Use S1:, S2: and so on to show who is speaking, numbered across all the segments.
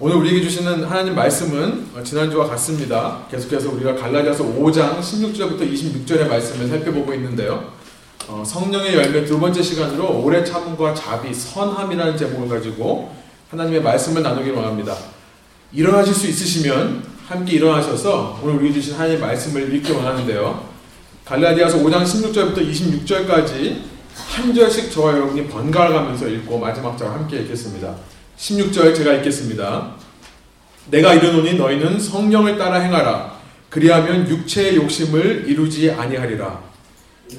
S1: 오늘 우리에게 주시는 하나님 말씀은 어, 지난주와 같습니다. 계속해서 우리가 갈라디아서 5장 16절부터 26절의 말씀을 살펴보고 있는데요. 어, 성령의 열매 두 번째 시간으로 오래 참음과 자비, 선함이라는 제목을 가지고 하나님의 말씀을 나누기 원합니다. 일어나실 수 있으시면 함께 일어나셔서 오늘 우리에게 주신 하나님의 말씀을 읽기 원하는데요. 갈라디아서 5장 16절부터 26절까지 한 절씩 저와 여러분이 번갈아 가면서 읽고 마지막 절 함께 읽겠습니다. 16절 제가 읽겠습니다. 내가 이르노니 너희는 성령을 따라 행하라. 그리하면 육체의 욕심을 이루지 아니하리라.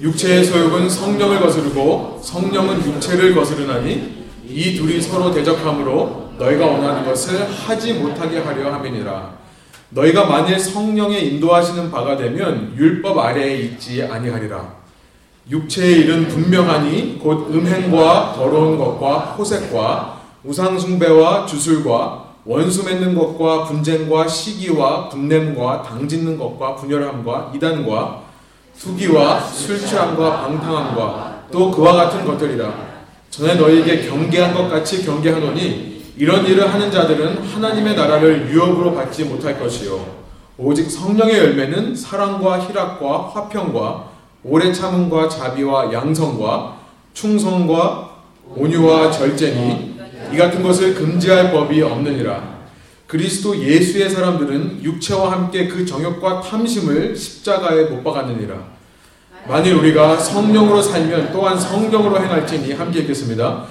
S1: 육체의 소욕은 성령을 거스르고 성령은 육체를 거스르나니 이 둘이 서로 대적함으로 너희가 원하는 것을 하지 못하게 하려 함이니라. 너희가 만일 성령의 인도하시는 바가 되면 율법 아래에 있지 아니하리라. 육체의 일은 분명하니 곧 음행과 더러운 것과 호색과 우상숭배와 주술과 원수 맺는 것과 분쟁과 시기와 분냄과 당짓는 것과 분열함과 이단과 투기와 술 취함과 방탕함과 또 그와 같은 것들이라. 전에 너희에게 경계한 것 같이 경계하노니 이런 일을 하는 자들은 하나님의 나라를 유업으로 받지 못할 것이요. 오직 성령의 열매는 사랑과 희락과 화평과 오래 참음과 자비와 양성과 충성과 온유와 절제니 이 같은 것을 금지할 법이 없느니라. 그리스도 예수의 사람들은 육체와 함께 그 정욕과 탐심을 십자가에 못 박았느니라. 만일 우리가 성령으로 살면 또한 성령으로 행할지니 함께 읽겠습니다.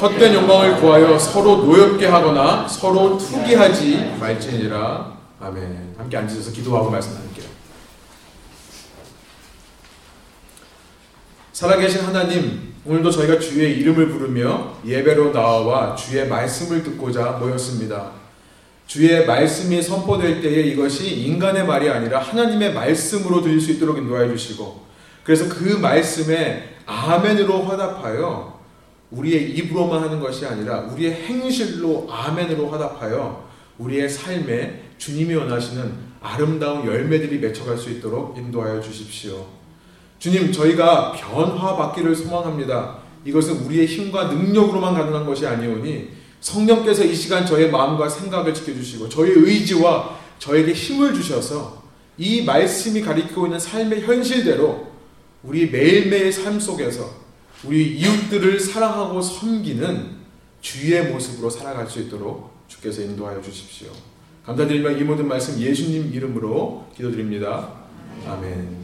S1: 헛된 욕망을 구하여 서로 노엽게 하거나 서로 투기하지 말지니라. 아멘. 함께 앉으셔서 기도하고 말씀 나눌게요. 살아계신 하나님, 오늘도 저희가 주의 이름을 부르며 예배로 나와 주의 말씀을 듣고자 모였습니다. 주의 말씀이 선포될 때에 이것이 인간의 말이 아니라 하나님의 말씀으로 들릴 수 있도록 인도하여 주시고 그래서 그 말씀에 아멘으로 화답하여 우리의 입으로만 하는 것이 아니라 우리의 행실로 아멘으로 화답하여 우리의 삶에 주님이 원하시는 아름다운 열매들이 맺혀갈 수 있도록 인도하여 주십시오. 주님, 저희가 변화받기를 소망합니다. 이것은 우리의 힘과 능력으로만 가능한 것이 아니오니 성령께서 이 시간 저의 마음과 생각을 지켜주시고 저의 의지와 저에게 힘을 주셔서 이 말씀이 가리키고 있는 삶의 현실대로 우리 매일매일 삶 속에서 우리 이웃들을 사랑하고 섬기는 주의 모습으로 살아갈 수 있도록 주께서 인도하여 주십시오. 감사드리며 이 모든 말씀 예수님 이름으로 기도드립니다. 아멘.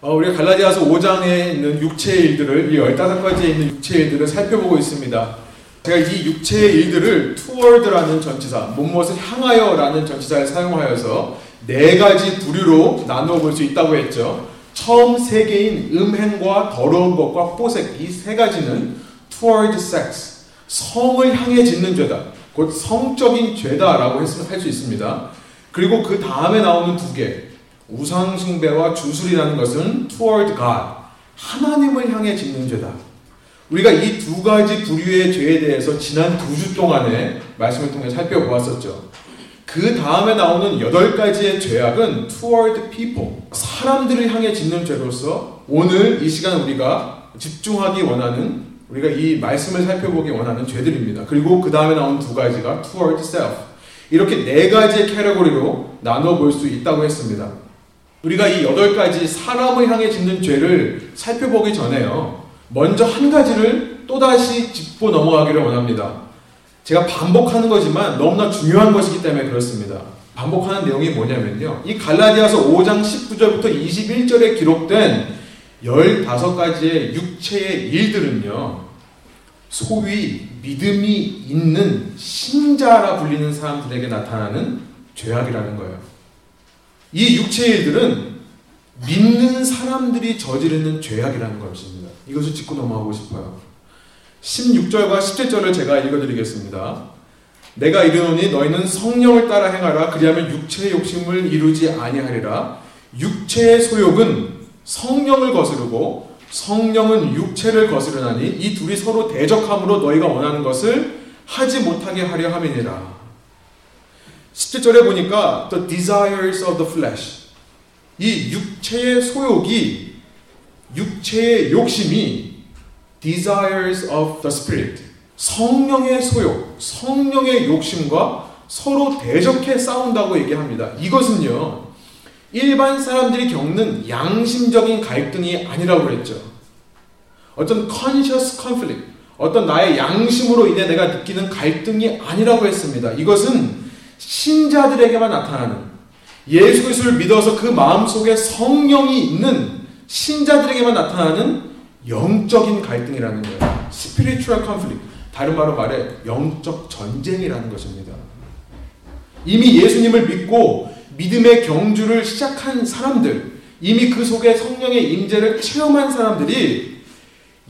S1: 어, 우리가 갈라디아서 5장에 있는 육체의 일들을 이 15가지에 있는 육체의 일들을 살펴보고 있습니다. 제가 이 육체의 일들을 toward라는 전치사, 무엇을 향하여 라는 전치사를 사용하여서 네 가지 부류로 나누어 볼 수 있다고 했죠. 처음 세 개인 음행과 더러운 것과 호색 이 세 가지는 toward sex, 성을 향해 짓는 죄다. 곧 성적인 죄다라고 할 수 있습니다. 그리고 그 다음에 나오는 두 개, 우상숭배와 주술이라는 것은 toward God, 하나님을 향해 짓는 죄다. 우리가 이 두 가지 부류의 죄에 대해서 지난 두 주 동안에 말씀을 통해 살펴보았었죠. 그 다음에 나오는 여덟 가지의 죄악은 toward people, 사람들을 향해 짓는 죄로서 오늘 이 시간 우리가 집중하기 원하는 우리가 이 말씀을 살펴보기 원하는 죄들입니다. 그리고 그 다음에 나온 두 가지가 toward self. 이렇게 네 가지의 캐러고리로 나눠 볼 수 있다고 했습니다. 우리가 이 여덟 가지 사람을 향해 짓는 죄를 살펴보기 전에요. 먼저 한 가지를 또다시 짚고 넘어가기를 원합니다. 제가 반복하는 거지만 너무나 중요한 것이기 때문에 그렇습니다. 반복하는 내용이 뭐냐면요. 이 갈라디아서 5장 19절부터 21절에 기록된 15가지의 육체의 일들은요. 소위 믿음이 있는 신자라 불리는 사람들에게 나타나는 죄악이라는 거예요. 이 육체의 일들은 믿는 사람들이 저지르는 죄악이라는 것입니다. 이것을 짚고 넘어가고 싶어요. 16절과 17절을 제가 읽어드리겠습니다. 내가 이르노니 너희는 성령을 따라 행하라 그리하면 육체의 욕심을 이루지 아니하리라 육체의 소욕은 성령을 거스르고 성령은 육체를 거스르나니 이 둘이 서로 대적함으로 너희가 원하는 것을 하지 못하게 하려 함이니라 17절에 보니까 the desires of the flesh 이 육체의 소욕이 육체의 욕심이 desires of the spirit 성령의 소욕, 성령의 욕심과 서로 대적해 싸운다고 얘기합니다. 이것은요, 일반 사람들이 겪는 양심적인 갈등이 아니라고 그랬죠. 어떤 conscious conflict, 어떤 나의 양심으로 인해 내가 느끼는 갈등이 아니라고 했습니다. 이것은 신자들에게만 나타나는 예수 그리스도를 믿어서 그 마음속에 성령이 있는 신자들에게만 나타나는 영적인 갈등이라는 거예요. spiritual conflict. 다른 말로 말해 영적 전쟁이라는 것입니다. 이미 예수님을 믿고 믿음의 경주를 시작한 사람들, 이미 그 속에 성령의 임재를 체험한 사람들이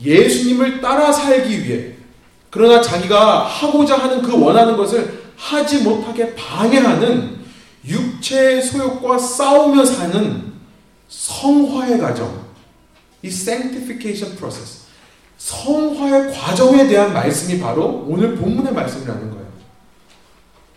S1: 예수님을 따라 살기 위해 그러나 자기가 하고자 하는 그 원하는 것을 하지 못하게 방해하는 육체의 소욕과 싸우며 사는 성화의 과정, 이 sanctification process, 성화의 과정에 대한 말씀이 바로 오늘 본문의 말씀이라는 거예요.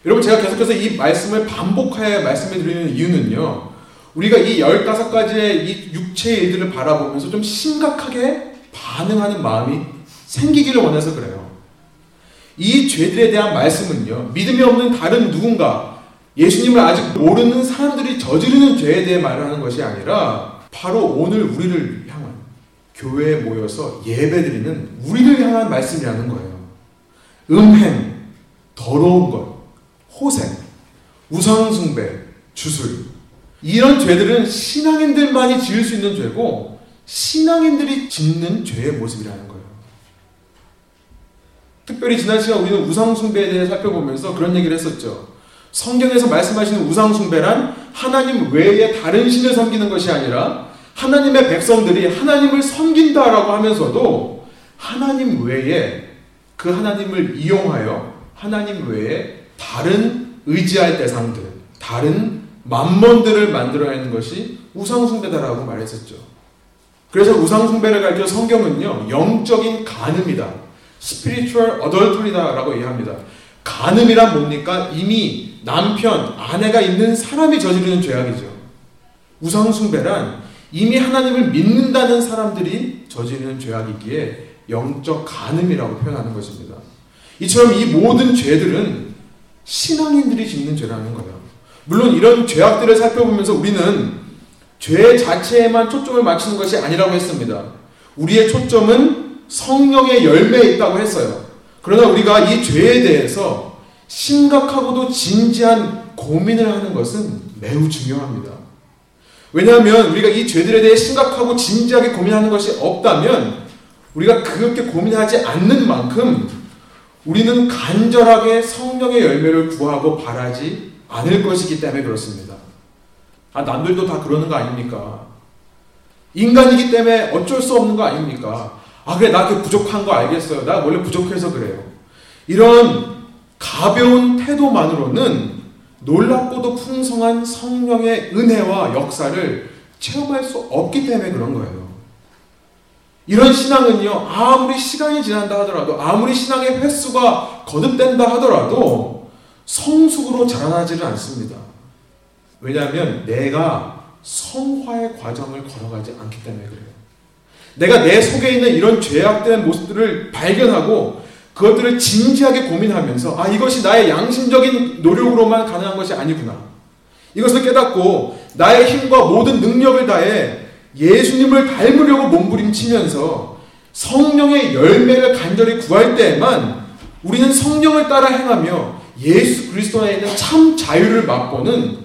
S1: 여러분 제가 계속해서 이 말씀을 반복하여 말씀해 드리는 이유는요. 우리가 이 15가지의 이 육체의 일들을 바라보면서 좀 심각하게 반응하는 마음이 생기기를 원해서 그래요. 이 죄들에 대한 말씀은요. 믿음이 없는 다른 누군가 예수님을 아직 모르는 사람들이 저지르는 죄에 대해 말하는 것이 아니라 바로 오늘 우리를 향한 교회에 모여서 예배 드리는 우리를 향한 말씀이라는 거예요. 음행, 더러운 것, 호생, 우상숭배, 주술. 이런 죄들은 신앙인들만이 지을 수 있는 죄고 신앙인들이 짓는 죄의 모습이라는 거예요. 특별히 지난 시간 우리는 우상숭배에 대해 살펴보면서 그런 얘기를 했었죠. 성경에서 말씀하시는 우상숭배란 하나님 외에 다른 신을 섬기는 것이 아니라 하나님의 백성들이 하나님을 섬긴다라고 하면서도 하나님 외에 그 하나님을 이용하여 하나님 외에 다른 의지할 대상들, 다른 만몬들을 만들어내는 것이 우상숭배다라고 말했었죠. 그래서 우상숭배를 가르쳐 성경은요, 영적인 간음이다. Spiritual adultery다라고 얘기합니다. 간음이란 뭡니까? 이미 남편, 아내가 있는 사람이 저지르는 죄악이죠. 우상숭배란 이미 하나님을 믿는다는 사람들이 저지르는 죄악이기에 영적 간음이라고 표현하는 것입니다. 이처럼 이 모든 죄들은 신앙인들이 짓는 죄라는 거예요. 물론 이런 죄악들을 살펴보면서 우리는 죄 자체에만 초점을 맞추는 것이 아니라고 했습니다. 우리의 초점은 성령의 열매에 있다고 했어요. 그러나 우리가 이 죄에 대해서 심각하고도 진지한 고민을 하는 것은 매우 중요합니다. 왜냐하면 우리가 이 죄들에 대해 심각하고 진지하게 고민하는 것이 없다면 우리가 그렇게 고민하지 않는 만큼 우리는 간절하게 성령의 열매를 구하고 바라지 않을 것이기 때문에 그렇습니다. 아, 남들도 다 그러는 거 아닙니까? 인간이기 때문에 어쩔 수 없는 거 아닙니까? 아, 그래, 나그 부족한 거 알겠어요. 나 원래 부족해서 그래요. 이런 가벼운 태도만으로는 놀랍고도 풍성한 성령의 은혜와 역사를 체험할 수 없기 때문에 그런 거예요. 이런 신앙은요, 아무리 시간이 지난다 하더라도, 아무리 신앙의 횟수가 거듭된다 하더라도, 성숙으로 자라나지는 않습니다. 왜냐하면 내가 성화의 과정을 걸어가지 않기 때문에 그래요. 내가 내 속에 있는 이런 죄악된 모습들을 발견하고 그것들을 진지하게 고민하면서 아 이것이 나의 양심적인 노력으로만 가능한 것이 아니구나. 이것을 깨닫고 나의 힘과 모든 능력을 다해 예수님을 닮으려고 몸부림치면서 성령의 열매를 간절히 구할 때에만 우리는 성령을 따라 행하며 예수 그리스도 안에 있는 참 자유를 맛보는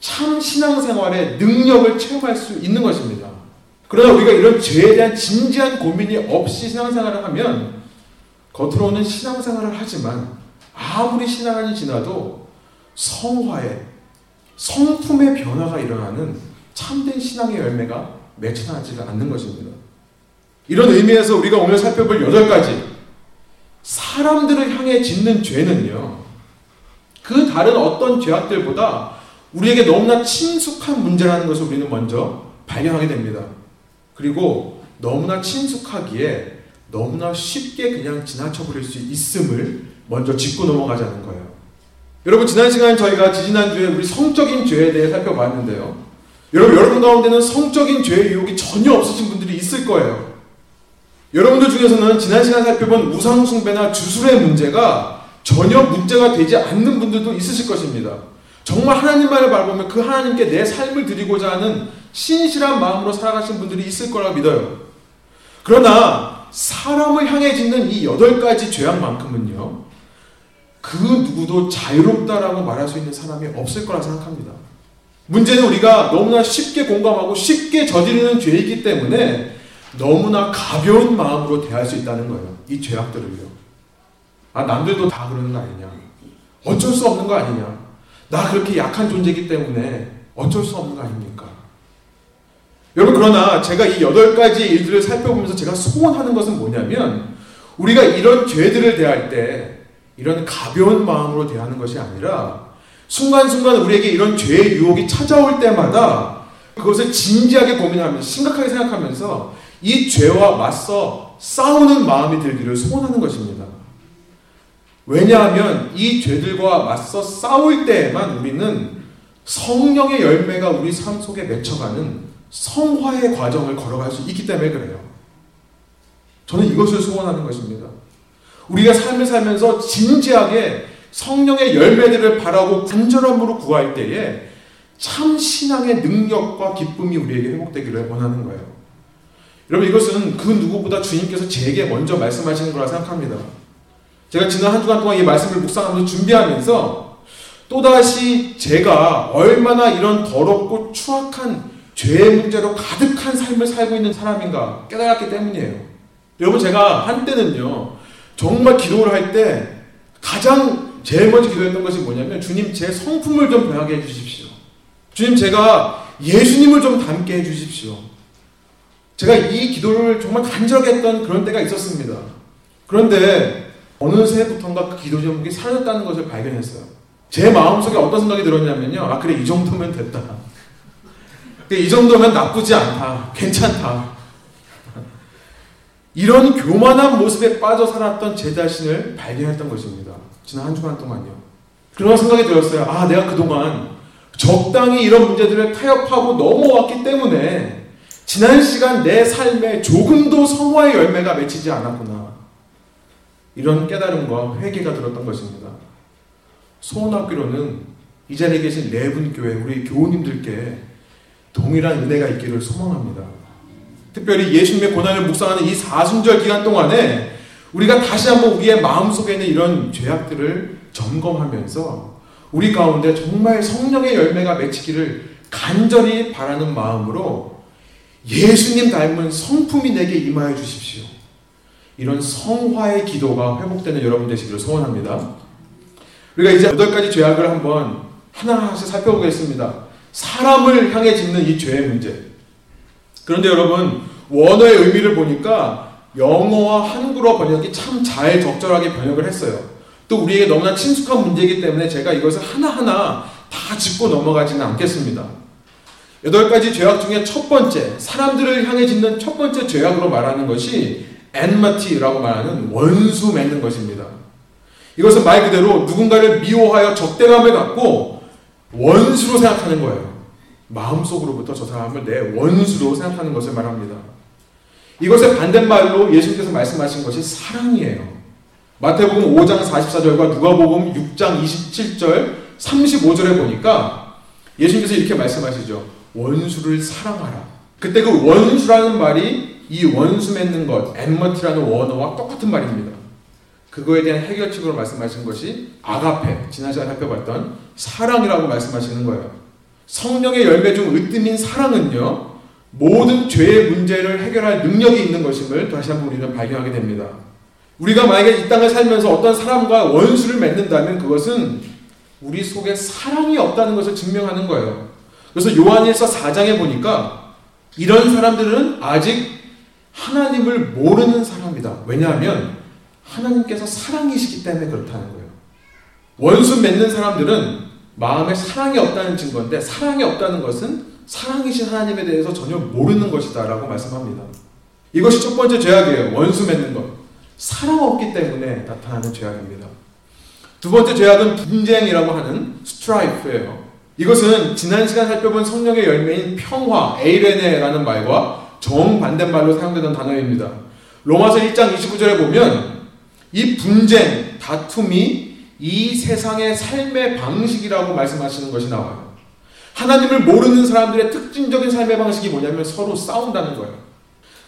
S1: 참 신앙생활의 능력을 체험할 수 있는 것입니다. 그러나 우리가 이런 죄에 대한 진지한 고민이 없이 신앙생활을 하면 겉으로는 신앙생활을 하지만 아무리 시간이 지나도 성화의 성품의 변화가 일어나는 참된 신앙의 열매가 맺혀나지가 않는 것입니다. 이런 의미에서 우리가 오늘 살펴볼 여덟 가지 사람들을 향해 짓는 죄는요. 그 다른 어떤 죄악들보다 우리에게 너무나 친숙한 문제라는 것을 우리는 먼저 발견하게 됩니다. 그리고 너무나 친숙하기에 너무나 쉽게 그냥 지나쳐 버릴 수 있음을 먼저 짚고 넘어가자는 거예요. 여러분 지난 시간 저희가 지지난주에 우리 성적인 죄에 대해 살펴봤는데요. 여러분 여러분 가운데는 성적인 죄의 유혹이 전혀 없으신 분들이 있을 거예요. 여러분들 중에서는 지난 시간 살펴본 우상 숭배나 주술의 문제가 전혀 문제가 되지 않는 분들도 있으실 것입니다. 정말 하나님만을 바라보면 그 하나님께 내 삶을 드리고자 하는 신실한 마음으로 살아가신 분들이 있을 거라 믿어요. 그러나 사람을 향해 짓는 이 여덟 가지 죄악만큼은요, 그 누구도 자유롭다라고 말할 수 있는 사람이 없을 거라 생각합니다. 문제는 우리가 너무나 쉽게 공감하고 쉽게 저지르는 죄이기 때문에 너무나 가벼운 마음으로 대할 수 있다는 거예요. 이 죄악들을요. 아, 남들도 다 그러는 거 아니냐. 어쩔 수 없는 거 아니냐. 나 그렇게 약한 존재이기 때문에 어쩔 수 없는 거 아닙니까? 여러분, 그러나 제가 이 여덟 가지 일들을 살펴보면서 제가 소원하는 것은 뭐냐면, 우리가 이런 죄들을 대할 때, 이런 가벼운 마음으로 대하는 것이 아니라, 순간순간 우리에게 이런 죄의 유혹이 찾아올 때마다 그것을 진지하게 고민하면서 심각하게 생각하면서 이 죄와 맞서 싸우는 마음이 들기를 소원하는 것입니다. 왜냐하면 이 죄들과 맞서 싸울 때에만 우리는 성령의 열매가 우리 삶 속에 맺혀가는 성화의 과정을 걸어갈 수 있기 때문에 그래요. 저는 이것을 소원하는 것입니다. 우리가 삶을 살면서 진지하게 성령의 열매들을 바라고 간절함으로 구할 때에 참 신앙의 능력과 기쁨이 우리에게 회복되기를 원하는 거예요. 여러분 이것은 그 누구보다 주님께서 제게 먼저 말씀하시는 거라 생각합니다. 제가 지난 한 주간 동안 이 말씀을 묵상하면서 준비하면서 또다시 제가 얼마나 이런 더럽고 추악한 죄의 문제로 가득한 삶을 살고 있는 사람인가 깨달았기 때문이에요. 여러분 제가 한때는요 정말 기도를 할 때 가장 제일 먼저 기도했던 것이 뭐냐면 주님 제 성품을 좀 변하게 해주십시오. 주님 제가 예수님을 좀 닮게 해주십시오. 제가 이 기도를 정말 간절하게 했던 그런 때가 있었습니다. 그런데 어느새부턴가 그 기도 제목이 사라졌다는 것을 발견했어요. 제 마음속에 어떤 생각이 들었냐면요. 아 그래 이 정도면 됐다. 이 정도면 나쁘지 않다. 괜찮다. 이런 교만한 모습에 빠져 살았던 제 자신을 발견했던 것입니다. 지난 한 주간 동안요. 그런 생각이 들었어요. 아, 내가 그동안 적당히 이런 문제들을 타협하고 넘어왔기 때문에 지난 시간 내 삶에 조금도 성화의 열매가 맺히지 않았구나. 이런 깨달음과 회개가 들었던 것입니다. 소원하기로는 이 자리에 계신 네 분 교회 우리 교우님들께 동일한 은혜가 있기를 소망합니다. 특별히 예수님의 고난을 묵상하는 이 사순절 기간 동안에 우리가 다시 한번 우리의 마음속에 있는 이런 죄악들을 점검하면서 우리 가운데 정말 성령의 열매가 맺히기를 간절히 바라는 마음으로 예수님 닮은 성품이 내게 임하여 주십시오. 이런 성화의 기도가 회복되는 여러분 되시기를 소원합니다. 우리가 이제 여덟 가지 죄악을 한번 하나하나씩 살펴보겠습니다. 사람을 향해 짓는 이 죄의 문제. 그런데 여러분, 원어의 의미를 보니까 영어와 한국어 번역이 참 잘 적절하게 번역을 했어요. 또 우리에게 너무나 친숙한 문제이기 때문에 제가 이것을 하나하나 다 짚고 넘어가지는 않겠습니다. 여덟 가지 죄악 중에 첫 번째, 사람들을 향해 짓는 첫 번째 죄악으로 말하는 것이 엔마티라고 말하는 원수 맺는 것입니다. 이것은 말 그대로 누군가를 미워하여 적대감을 갖고 원수로 생각하는 거예요. 마음속으로부터 저 사람을 내 원수로 생각하는 것을 말합니다. 이것의 반대말로 예수님께서 말씀하신 것이 사랑이에요. 마태복음 5장 44절과 누가복음 6장 27절 35절에 보니까 예수님께서 이렇게 말씀하시죠. 원수를 사랑하라. 그때 그 원수라는 말이 이 원수 맺는 것, 엠머티라는 원어와 똑같은 말입니다. 그거에 대한 해결책으로 말씀하신 것이 아가페, 지난 시간에 살펴봤던 사랑이라고 말씀하시는 거예요. 성령의 열매 중 으뜸인 사랑은요, 모든 죄의 문제를 해결할 능력이 있는 것임을 다시 한번 우리는 발견하게 됩니다. 우리가 만약에 이 땅을 살면서 어떤 사람과 원수를 맺는다면 그것은 우리 속에 사랑이 없다는 것을 증명하는 거예요. 그래서 요한일서 4장에 보니까 이런 사람들은 아직 하나님을 모르는 사람이다. 왜냐하면 하나님께서 사랑이시기 때문에 그렇다는 거예요. 원수 맺는 사람들은 마음에 사랑이 없다는 증거인데 사랑이 없다는 것은 사랑이신 하나님에 대해서 전혀 모르는 것이다라고 말씀합니다. 이것이 첫 번째 죄악이에요. 원수 맺는 것. 사랑 없기 때문에 나타나는 죄악입니다. 두 번째 죄악은 분쟁이라고 하는 스트라이프예요. 이것은 지난 시간 살펴본 성령의 열매인 평화, 에이레네라는 말과 정반대말로 사용되는 단어입니다. 로마서 1장 29절에 보면 이 분쟁, 다툼이 이 세상의 삶의 방식이라고 말씀하시는 것이 나와요. 하나님을 모르는 사람들의 특징적인 삶의 방식이 뭐냐면 서로 싸운다는 거예요.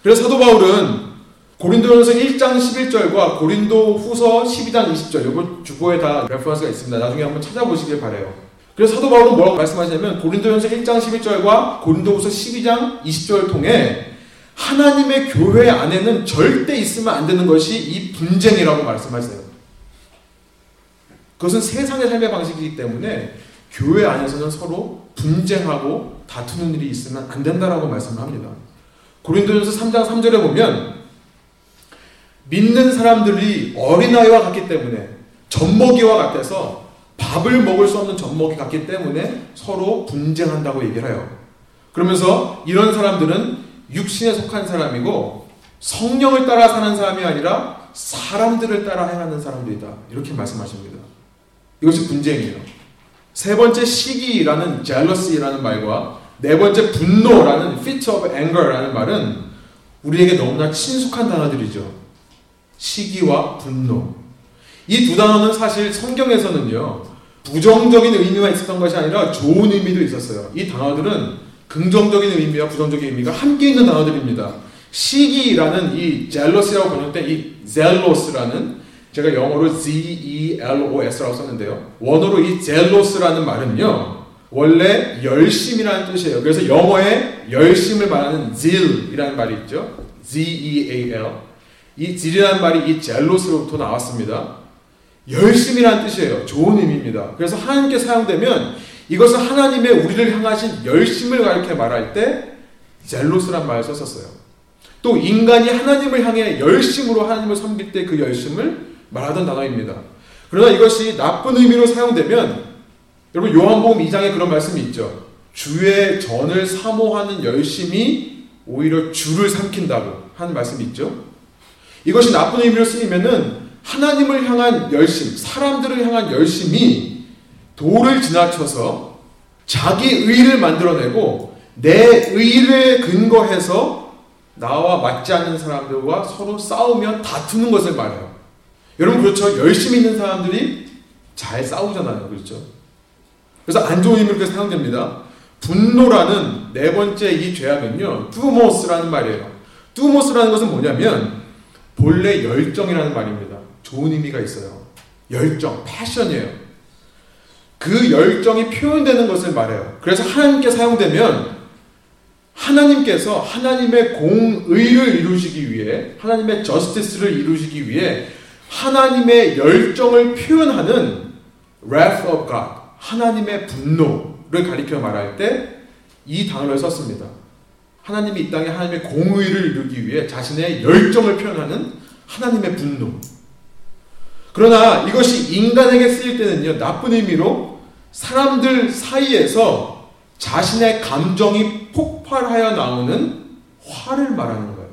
S1: 그래서 사도 바울은 고린도전서 1장 11절과 고린도 후서 12장 20절 이거 주보에 다 reference가 있습니다. 나중에 한번 찾아보시길 바래요. 그래서 사도 바울은 뭐라고 말씀하시냐면 고린도전서 1장 11절과 고린도 후서 12장 20절을 통해 하나님의 교회 안에는 절대 있으면 안 되는 것이 이 분쟁이라고 말씀하세요. 그것은 세상의 삶의 방식이기 때문에 교회 안에서는 서로 분쟁하고 다투는 일이 있으면 안 된다라고 말씀을 합니다. 고린도전서 3장 3절에 보면 믿는 사람들이 어린아이와 같기 때문에 젖먹이와 같아서 밥을 먹을 수 없는 젖먹이 같기 때문에 서로 분쟁한다고 얘기를 해요. 그러면서 이런 사람들은 육신에 속한 사람이고 성령을 따라 사는 사람이 아니라 사람들을 따라 행하는 사람들이다. 이렇게 말씀하십니다. 이것이 분쟁이에요. 세 번째 시기라는 jealousy라는 말과 네 번째 분노라는 fit of anger라는 말은 우리에게 너무나 친숙한 단어들이죠. 시기와 분노. 이 두 단어는 사실 성경에서는요, 부정적인 의미만 있었던 것이 아니라 좋은 의미도 있었어요. 이 단어들은 긍정적인 의미와 부정적인 의미가 함께 있는 단어들입니다. 시기라는 이 jealous라고 번역된 이 zealous라는 제가 영어로 Z-E-L-O-S라고 썼는데요. 원어로 이 jealous라는 말은요, 원래 열심이라는 뜻이에요. 그래서 영어에 열심을 말하는 zeal이라는 말이 있죠. Z-E-A-L. 이 질이라는 말이 이 젤로스로부터 나왔습니다. 열심이라는 뜻이에요. 좋은 의미입니다. 그래서 하나님께 사용되면 이것은 하나님의 우리를 향하신 열심을 가리켜 말할 때 젤로스란 말을 썼었어요. 또 인간이 하나님을 향해 열심으로 하나님을 섬길 때 그 열심을 말하던 단어입니다. 그러나 이것이 나쁜 의미로 사용되면 여러분 요한복음 2장에 그런 말씀이 있죠. 주의 전을 사모하는 열심이 오히려 주를 삼킨다고 하는 말씀이 있죠. 이것이 나쁜 의미로 쓰이면은 하나님을 향한 열심, 사람들을 향한 열심이 도를 지나쳐서 자기 의를 만들어내고 내 의를 근거해서 나와 맞지 않는 사람들과 서로 싸우며 다투는 것을 말해요. 여러분 그렇죠? 열심히 있는 사람들이 잘 싸우잖아요. 그렇죠? 그래서 안 좋은 의미로 사용됩니다. 분노라는 네 번째 이 죄악은요. 뚜모스라는 말이에요. 뚜모스라는 것은 뭐냐면 본래 열정이라는 말입니다. 좋은 의미가 있어요. 열정, 패션이에요. 그 열정이 표현되는 것을 말해요. 그래서 하나님께 사용되면 하나님께서 하나님의 공의를 이루시기 위해 하나님의 저스티스를 이루시기 위해 하나님의 열정을 표현하는 wrath of God, 하나님의 분노를 가리켜 말할 때 이 단어를 썼습니다. 하나님이 이 땅에 하나님의 공의를 이루기 위해 자신의 열정을 표현하는 하나님의 분노. 그러나 이것이 인간에게 쓰일 때는요, 나쁜 의미로 사람들 사이에서 자신의 감정이 폭발하여 나오는 화를 말하는 거예요.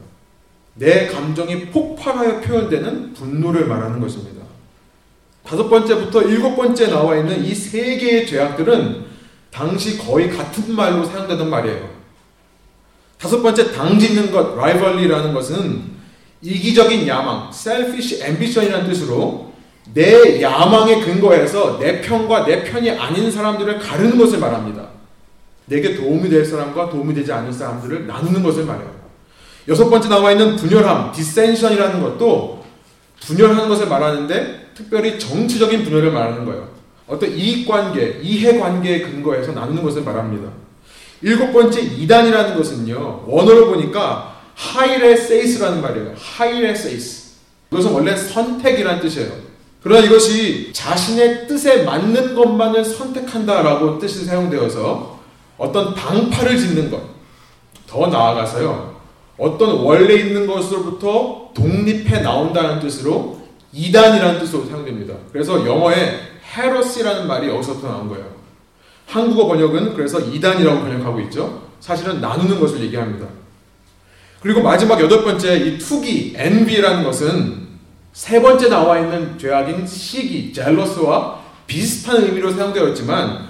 S1: 내 감정이 폭발하여 표현되는 분노를 말하는 것입니다. 다섯 번째부터 일곱 번째 나와 있는 이 세 개의 죄악들은 당시 거의 같은 말로 사용되던 말이에요. 다섯 번째 당짓는 것, rivalry라는 것은 이기적인 야망, selfish ambition이라는 뜻으로 내 야망에 근거해서 내 편과 내 편이 아닌 사람들을 가르는 것을 말합니다. 내게 도움이 될 사람과 도움이 되지 않을 사람들을 나누는 것을 말해요. 여섯 번째 나와 있는 분열함, dissension이라는 것도 분열하는 것을 말하는데 특별히 정치적인 분열을 말하는 거예요. 어떤 이익관계, 이해관계에 근거해서 나누는 것을 말합니다. 일곱 번째 이단이라는 것은요. 원어를 보니까 하이레세이스라는 말이에요. 하이레세이스. 이것은 원래 선택이라는 뜻이에요. 그러나 이것이 자신의 뜻에 맞는 것만을 선택한다라고 뜻이 사용되어서 어떤 당파를 짓는 것. 더 나아가서요. 어떤 원래 있는 것으로부터 독립해 나온다는 뜻으로 이단이라는 뜻으로 사용됩니다. 그래서 영어에 헤로시라는 말이 여기서부터 나온 거예요. 한국어 번역은 그래서 이단이라고 번역하고 있죠. 사실은 나누는 것을 얘기합니다. 그리고 마지막 여덟 번째 이 투기, envy라는 것은 세 번째 나와 있는 죄악인 시기, 젤러스와 비슷한 의미로 사용되었지만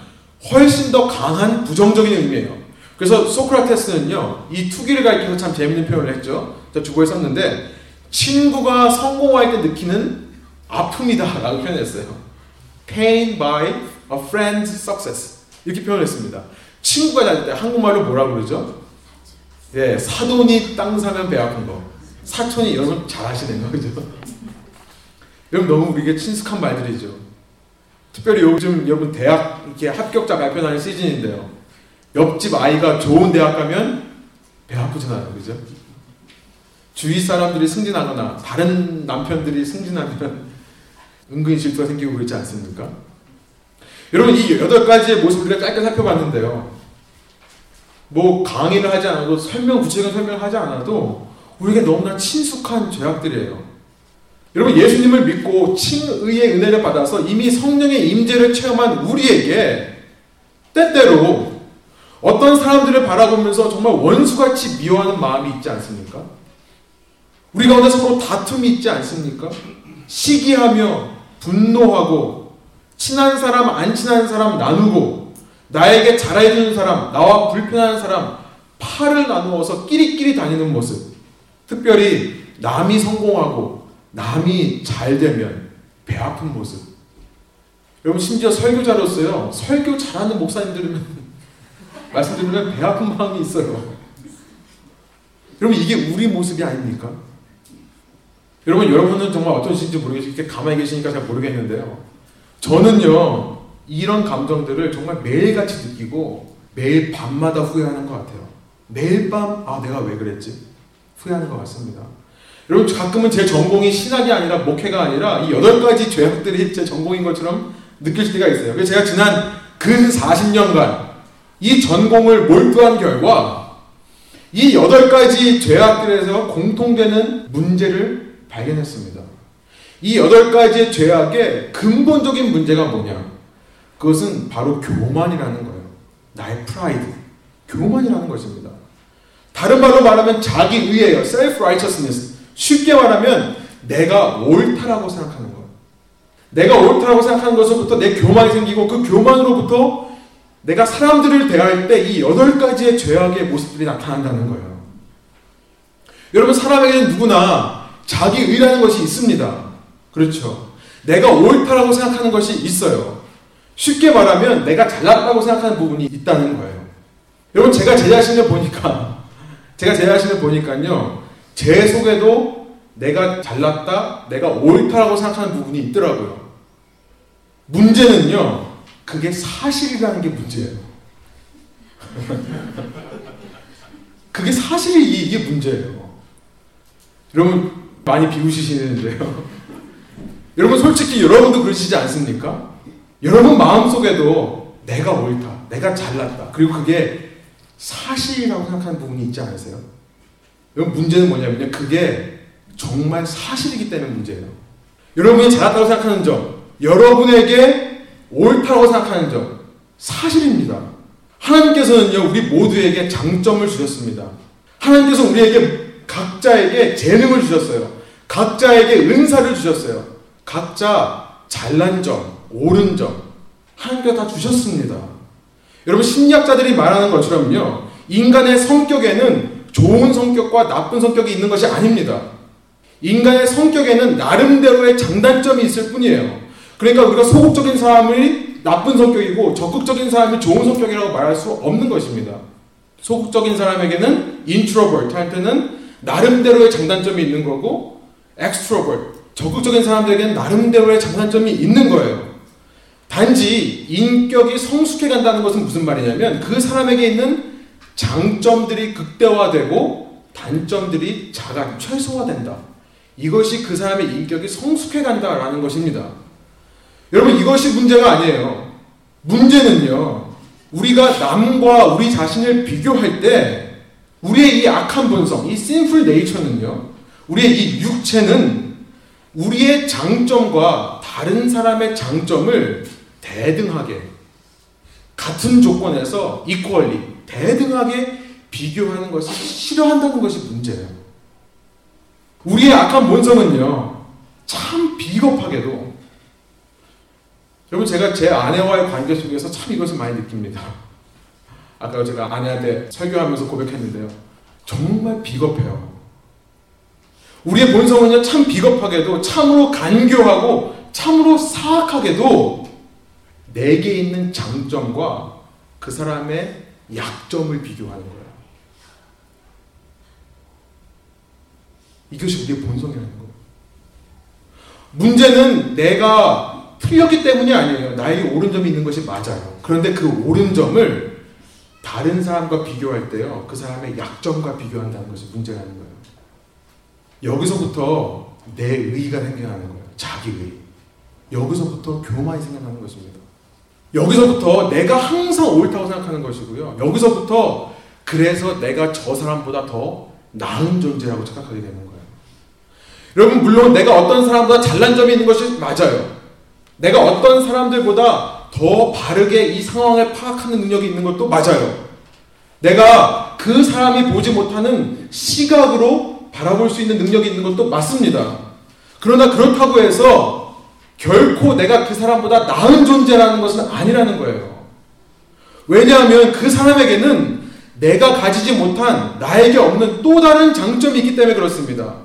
S1: 훨씬 더 강한 부정적인 의미예요. 그래서 소크라테스는요, 이 투기를 가리켜서 참 재밌는 표현을 했죠. 저 주보에 썼는데, 친구가 성공할 때 느끼는 아픔이다 라고 표현했어요. pain by a friend's success. 이렇게 표현했습니다. 친구가 잘 때 한국말로 뭐라 그러죠? 예, 사돈이 땅 사면 배 아픈 거. 사촌이 여러분 잘 아시네요. 그죠? 여러분 너무 우리에게 친숙한 말들이죠. 특별히 요즘 여러분 대학 이렇게 합격자 발표하는 시즌인데요. 옆집 아이가 좋은 대학 가면 배 아프잖아요. 그죠? 주위 사람들이 승진하거나 다른 남편들이 승진하면 은근히 질투가 생기고 그렇지 않습니까? 여러분 이 여덟 가지의 모습을 우리가 짧게 살펴봤는데요. 뭐 강의를 하지 않아도 설명 구체적인 설명을 하지 않아도 우리에게 너무나 친숙한 죄악들이에요. 여러분 예수님을 믿고 칭의의 은혜를 받아서 이미 성령의 임재를 체험한 우리에게 때때로 어떤 사람들을 바라보면서 정말 원수같이 미워하는 마음이 있지 않습니까? 우리 가운데 서로 다툼이 있지 않습니까? 시기하며 분노하고 친한 사람 안 친한 사람 나누고 나에게 잘해주는 사람 나와 불편한 사람 팔을 나누어서 끼리끼리 다니는 모습 특별히 남이 성공하고 남이 잘 되면 배 아픈 모습 여러분 심지어 설교자로서요 설교 잘하는 목사님들은 말씀드리면 배 아픈 마음이 있어요 여러분 이게 우리 모습이 아닙니까? 여러분 여러분은 정말 어떠신지. 이렇게 가만히 계시니까 잘 모르겠는데요. 저는요 이런 감정들을 정말 매일같이 느끼고 매일 밤마다 후회하는 것 같아요. 매일 밤 아 내가 왜 그랬지 후회하는 것 같습니다. 여러분 가끔은 제 전공이 신학이 아니라 목회가 아니라 이 여덟 가지 죄악들이 제 전공인 것처럼 느낄 때가 있어요. 그래서 제가 지난 근 40년간 이 전공을 몰두한 결과 이 여덟 가지 죄악들에서 공통되는 문제를 발견했습니다. 이 여덟 가지의 죄악의 근본적인 문제가 뭐냐? 그것은 바로 교만이라는 거예요. 나의 프라이드. 교만이라는 것입니다. 다른 말로 말하면 자기 의예요. self-righteousness. 쉽게 말하면 내가 옳다라고 생각하는 거예요. 내가 옳다라고 생각하는 것으로부터 내 교만이 생기고 그 교만으로부터 내가 사람들을 대할 때 이 여덟 가지의 죄악의 모습들이 나타난다는 거예요. 여러분 사람에게는 누구나 자기 의라는 것이 있습니다. 그렇죠. 내가 옳다라고 생각하는 것이 있어요. 쉽게 말하면 내가 잘났다고 생각하는 부분이 있다는 거예요. 여러분 제가 제 자신을 보니까 제가 제 자신을 보니까요. 제 속에도 내가 잘났다, 내가 옳다라고 생각하는 부분이 있더라고요. 문제는요. 그게 사실이라는 게 문제예요. 그게 사실이 이게 문제예요. 여러분 많이 비우시시는데요. 여러분 솔직히 여러분도 그러시지 않습니까? 여러분 마음속에도 내가 옳다, 내가 잘났다. 그리고 그게 사실이라고 생각하는 부분이 있지 않으세요? 여러분 문제는 뭐냐면요. 그게 정말 사실이기 때문에 문제예요. 여러분이 잘났다고 생각하는 점, 여러분에게 옳다고 생각하는 점, 사실입니다. 하나님께서는요, 우리 모두에게 장점을 주셨습니다. 하나님께서 우리에게 각자에게 재능을 주셨어요. 각자에게 은사를 주셨어요. 각자 잘난 점, 옳은 점, 하나님께서 다 주셨습니다. 여러분, 심리학자들이 말하는 것처럼요, 인간의 성격에는 좋은 성격과 나쁜 성격이 있는 것이 아닙니다. 인간의 성격에는 나름대로의 장단점이 있을 뿐이에요. 그러니까 우리가 소극적인 사람이 나쁜 성격이고 적극적인 사람이 좋은 성격이라고 말할 수 없는 것입니다. 소극적인 사람에게는 introvert 할 때는 나름대로의 장단점이 있는 거고 extrovert 적극적인 사람들에게는 나름대로의 장단점이 있는 거예요. 단지 인격이 성숙해 간다는 것은 무슨 말이냐면 그 사람에게 있는 장점들이 극대화되고 단점들이 작아 최소화된다. 이것이 그 사람의 인격이 성숙해 간다라는 것입니다. 여러분 이것이 문제가 아니에요. 문제는요. 우리가 남과 우리 자신을 비교할 때 우리의 이 악한 본성, 이 sinful nature는요, 우리의 이 육체는 우리의 장점과 다른 사람의 장점을 대등하게, 같은 조건에서 equally, 대등하게 비교하는 것을 싫어한다는 것이 문제예요. 우리의 악한 본성은요, 참 비겁하게도, 여러분 제가 제 아내와의 관계 속에서 참 이것을 많이 느낍니다. 아까 제가 아내한테 설교하면서 고백했는데요. 정말 비겁해요. 우리의 본성은요, 참 비겁하게도, 참으로 간교하고, 참으로 사악하게도, 내게 있는 장점과 그 사람의 약점을 비교하는 거예요. 이것이 우리의 본성이라는 거예요. 문제는 내가 틀렸기 때문이 아니에요. 나에게 옳은 점이 있는 것이 맞아요. 그런데 그 옳은 점을 다른 사람과 비교할 때요. 그 사람의 약점과 비교한다는 것이 문제라는 거예요. 여기서부터 내 의의가 생겨나는 거예요. 자기 의. 여기서부터 교만이 생겨나는 것입니다. 여기서부터 내가 항상 옳다고 생각하는 것이고요. 여기서부터 그래서 내가 저 사람보다 더 나은 존재라고 착각하게 되는 거예요. 여러분, 물론 내가 어떤 사람보다 잘난 점이 있는 것이 맞아요. 내가 어떤 사람들보다 더 바르게 이 상황을 파악하는 능력이 있는 것도 맞아요. 내가 그 사람이 보지 못하는 시각으로 바라볼 수 있는 능력이 있는 것도 맞습니다. 그러나 그렇다고 해서 결코 내가 그 사람보다 나은 존재라는 것은 아니라는 거예요. 왜냐하면 그 사람에게는 내가 가지지 못한 나에게 없는 또 다른 장점이 있기 때문에 그렇습니다.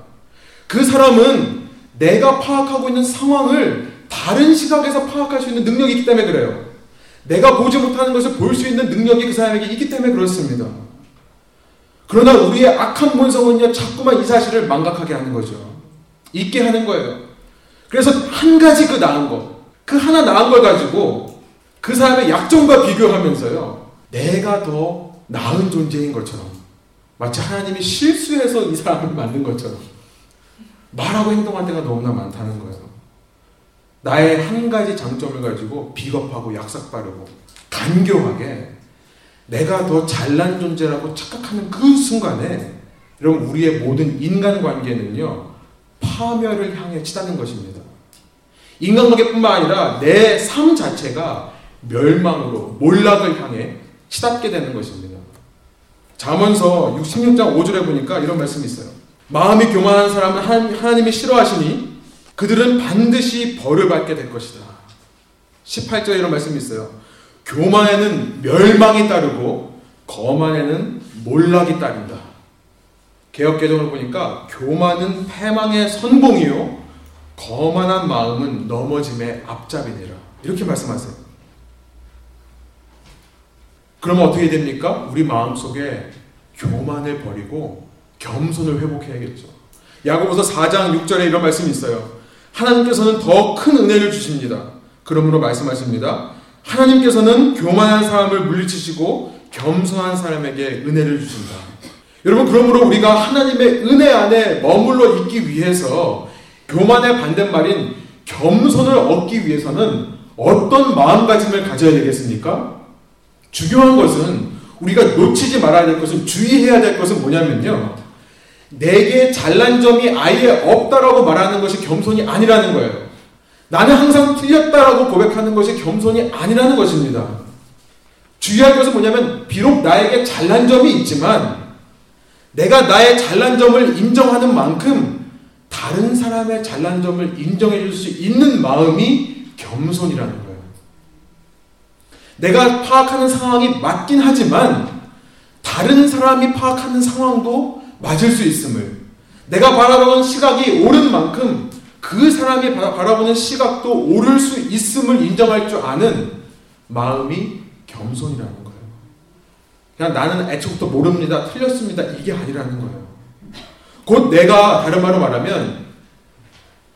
S1: 그 사람은 내가 파악하고 있는 상황을 다른 시각에서 파악할 수 있는 능력이 있기 때문에 그래요. 내가 보지 못하는 것을 볼 수 있는 능력이 그 사람에게 있기 때문에 그렇습니다. 그러나 우리의 악한 본성은요, 자꾸만 이 사실을 망각하게 하는 거죠. 있게 하는 거예요. 그래서 한 가지 그 나은 것, 그 하나 나은 걸 가지고 그 사람의 약점과 비교하면서요, 내가 더 나은 존재인 것처럼, 마치 하나님이 실수해서 이 사람을 만든 것처럼, 말하고 행동할 때가 너무나 많다는 거예요. 나의 한 가지 장점을 가지고 비겁하고 약삭빠르고 간교하게 내가 더 잘난 존재라고 착각하는 그 순간에 여러분 우리의 모든 인간관계는요 파멸을 향해 치닫는 것입니다. 인간관계뿐만 아니라 내 삶 자체가 멸망으로 몰락을 향해 치닫게 되는 것입니다. 잠언서 66장 5절에 보니까 이런 말씀이 있어요. 마음이 교만한 사람은 하나님이 싫어하시니 그들은 반드시 벌을 받게 될 것이다. 18절에 이런 말씀이 있어요. 교만에는 멸망이 따르고 거만에는 몰락이 따른다. 개혁개정을 보니까 교만은 패망의 선봉이요 거만한 마음은 넘어짐의 앞잡이니라. 이렇게 말씀하세요. 그러면 어떻게 됩니까? 우리 마음 속에 교만을 버리고 겸손을 회복해야겠죠. 야고보서 4장 6절에 이런 말씀이 있어요. 하나님께서는 더 큰 은혜를 주십니다. 그러므로 말씀하십니다. 하나님께서는 교만한 사람을 물리치시고 겸손한 사람에게 은혜를 주신다. 여러분 그러므로 우리가 하나님의 은혜 안에 머물러 있기 위해서 교만의 반대말인 겸손을 얻기 위해서는 어떤 마음가짐을 가져야 되겠습니까? 중요한 것은 우리가 놓치지 말아야 될 것은 주의해야 될 것은 뭐냐면요. 내게 잘난 점이 아예 없다라고 말하는 것이 겸손이 아니라는 거예요. 나는 항상 틀렸다라고 고백하는 것이 겸손이 아니라는 것입니다. 주의할 것은 뭐냐면 비록 나에게 잘난 점이 있지만 내가 나의 잘난 점을 인정하는 만큼 다른 사람의 잘난 점을 인정해 줄 수 있는 마음이 겸손이라는 거예요. 내가 파악하는 상황이 맞긴 하지만 다른 사람이 파악하는 상황도 맞을 수 있음을 내가 바라보는 시각이 옳은 만큼 그 사람이 바라보는 시각도 옳을 수 있음을 인정할 줄 아는 마음이 겸손이라는 거예요. 그냥 나는 애초부터 모릅니다. 틀렸습니다. 이게 아니라는 거예요. 곧 내가 다른 말로 말하면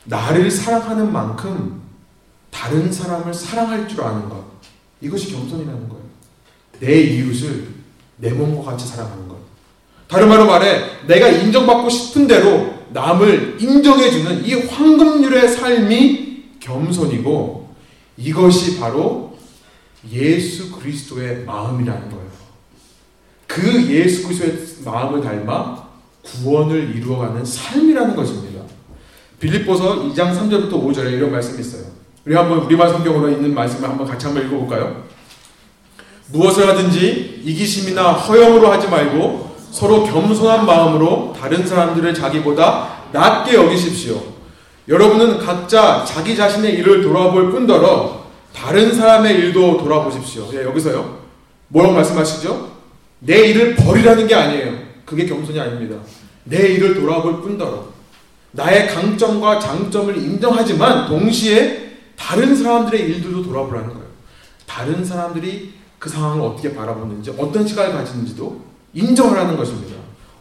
S1: 나를 사랑하는 만큼 다른 사람을 사랑할 줄 아는 것. 이것이 겸손이라는 거예요. 내 이웃을 내 몸과 같이 사랑하는 것. 다른 말로 말해 내가 인정받고 싶은 대로 남을 인정해주는 이 황금률의 삶이 겸손이고 이것이 바로 예수 그리스도의 마음이라는 거예요. 그 예수 그리스도의 마음을 닮아 구원을 이루어가는 삶이라는 것입니다. 빌립보서 2장 3절부터 5절에 이런 말씀이 있어요. 우리 한번 우리말 성경으로 있는 말씀을 한번 같이 한번 읽어볼까요? 무엇을 하든지 이기심이나 허영으로 하지 말고 서로 겸손한 마음으로 다른 사람들을 자기보다 낮게 여기십시오. 여러분은 각자 자기 자신의 일을 돌아볼 뿐더러 다른 사람의 일도 돌아보십시오. 예, 여기서요. 뭐라고 말씀하시죠? 내 일을 버리라는 게 아니에요. 그게 겸손이 아닙니다. 내 일을 돌아볼 뿐더러 나의 강점과 장점을 인정하지만 동시에 다른 사람들의 일들도 돌아보라는 거예요. 다른 사람들이 그 상황을 어떻게 바라보는지 어떤 시각을 가지는지도 인정하라는 것입니다.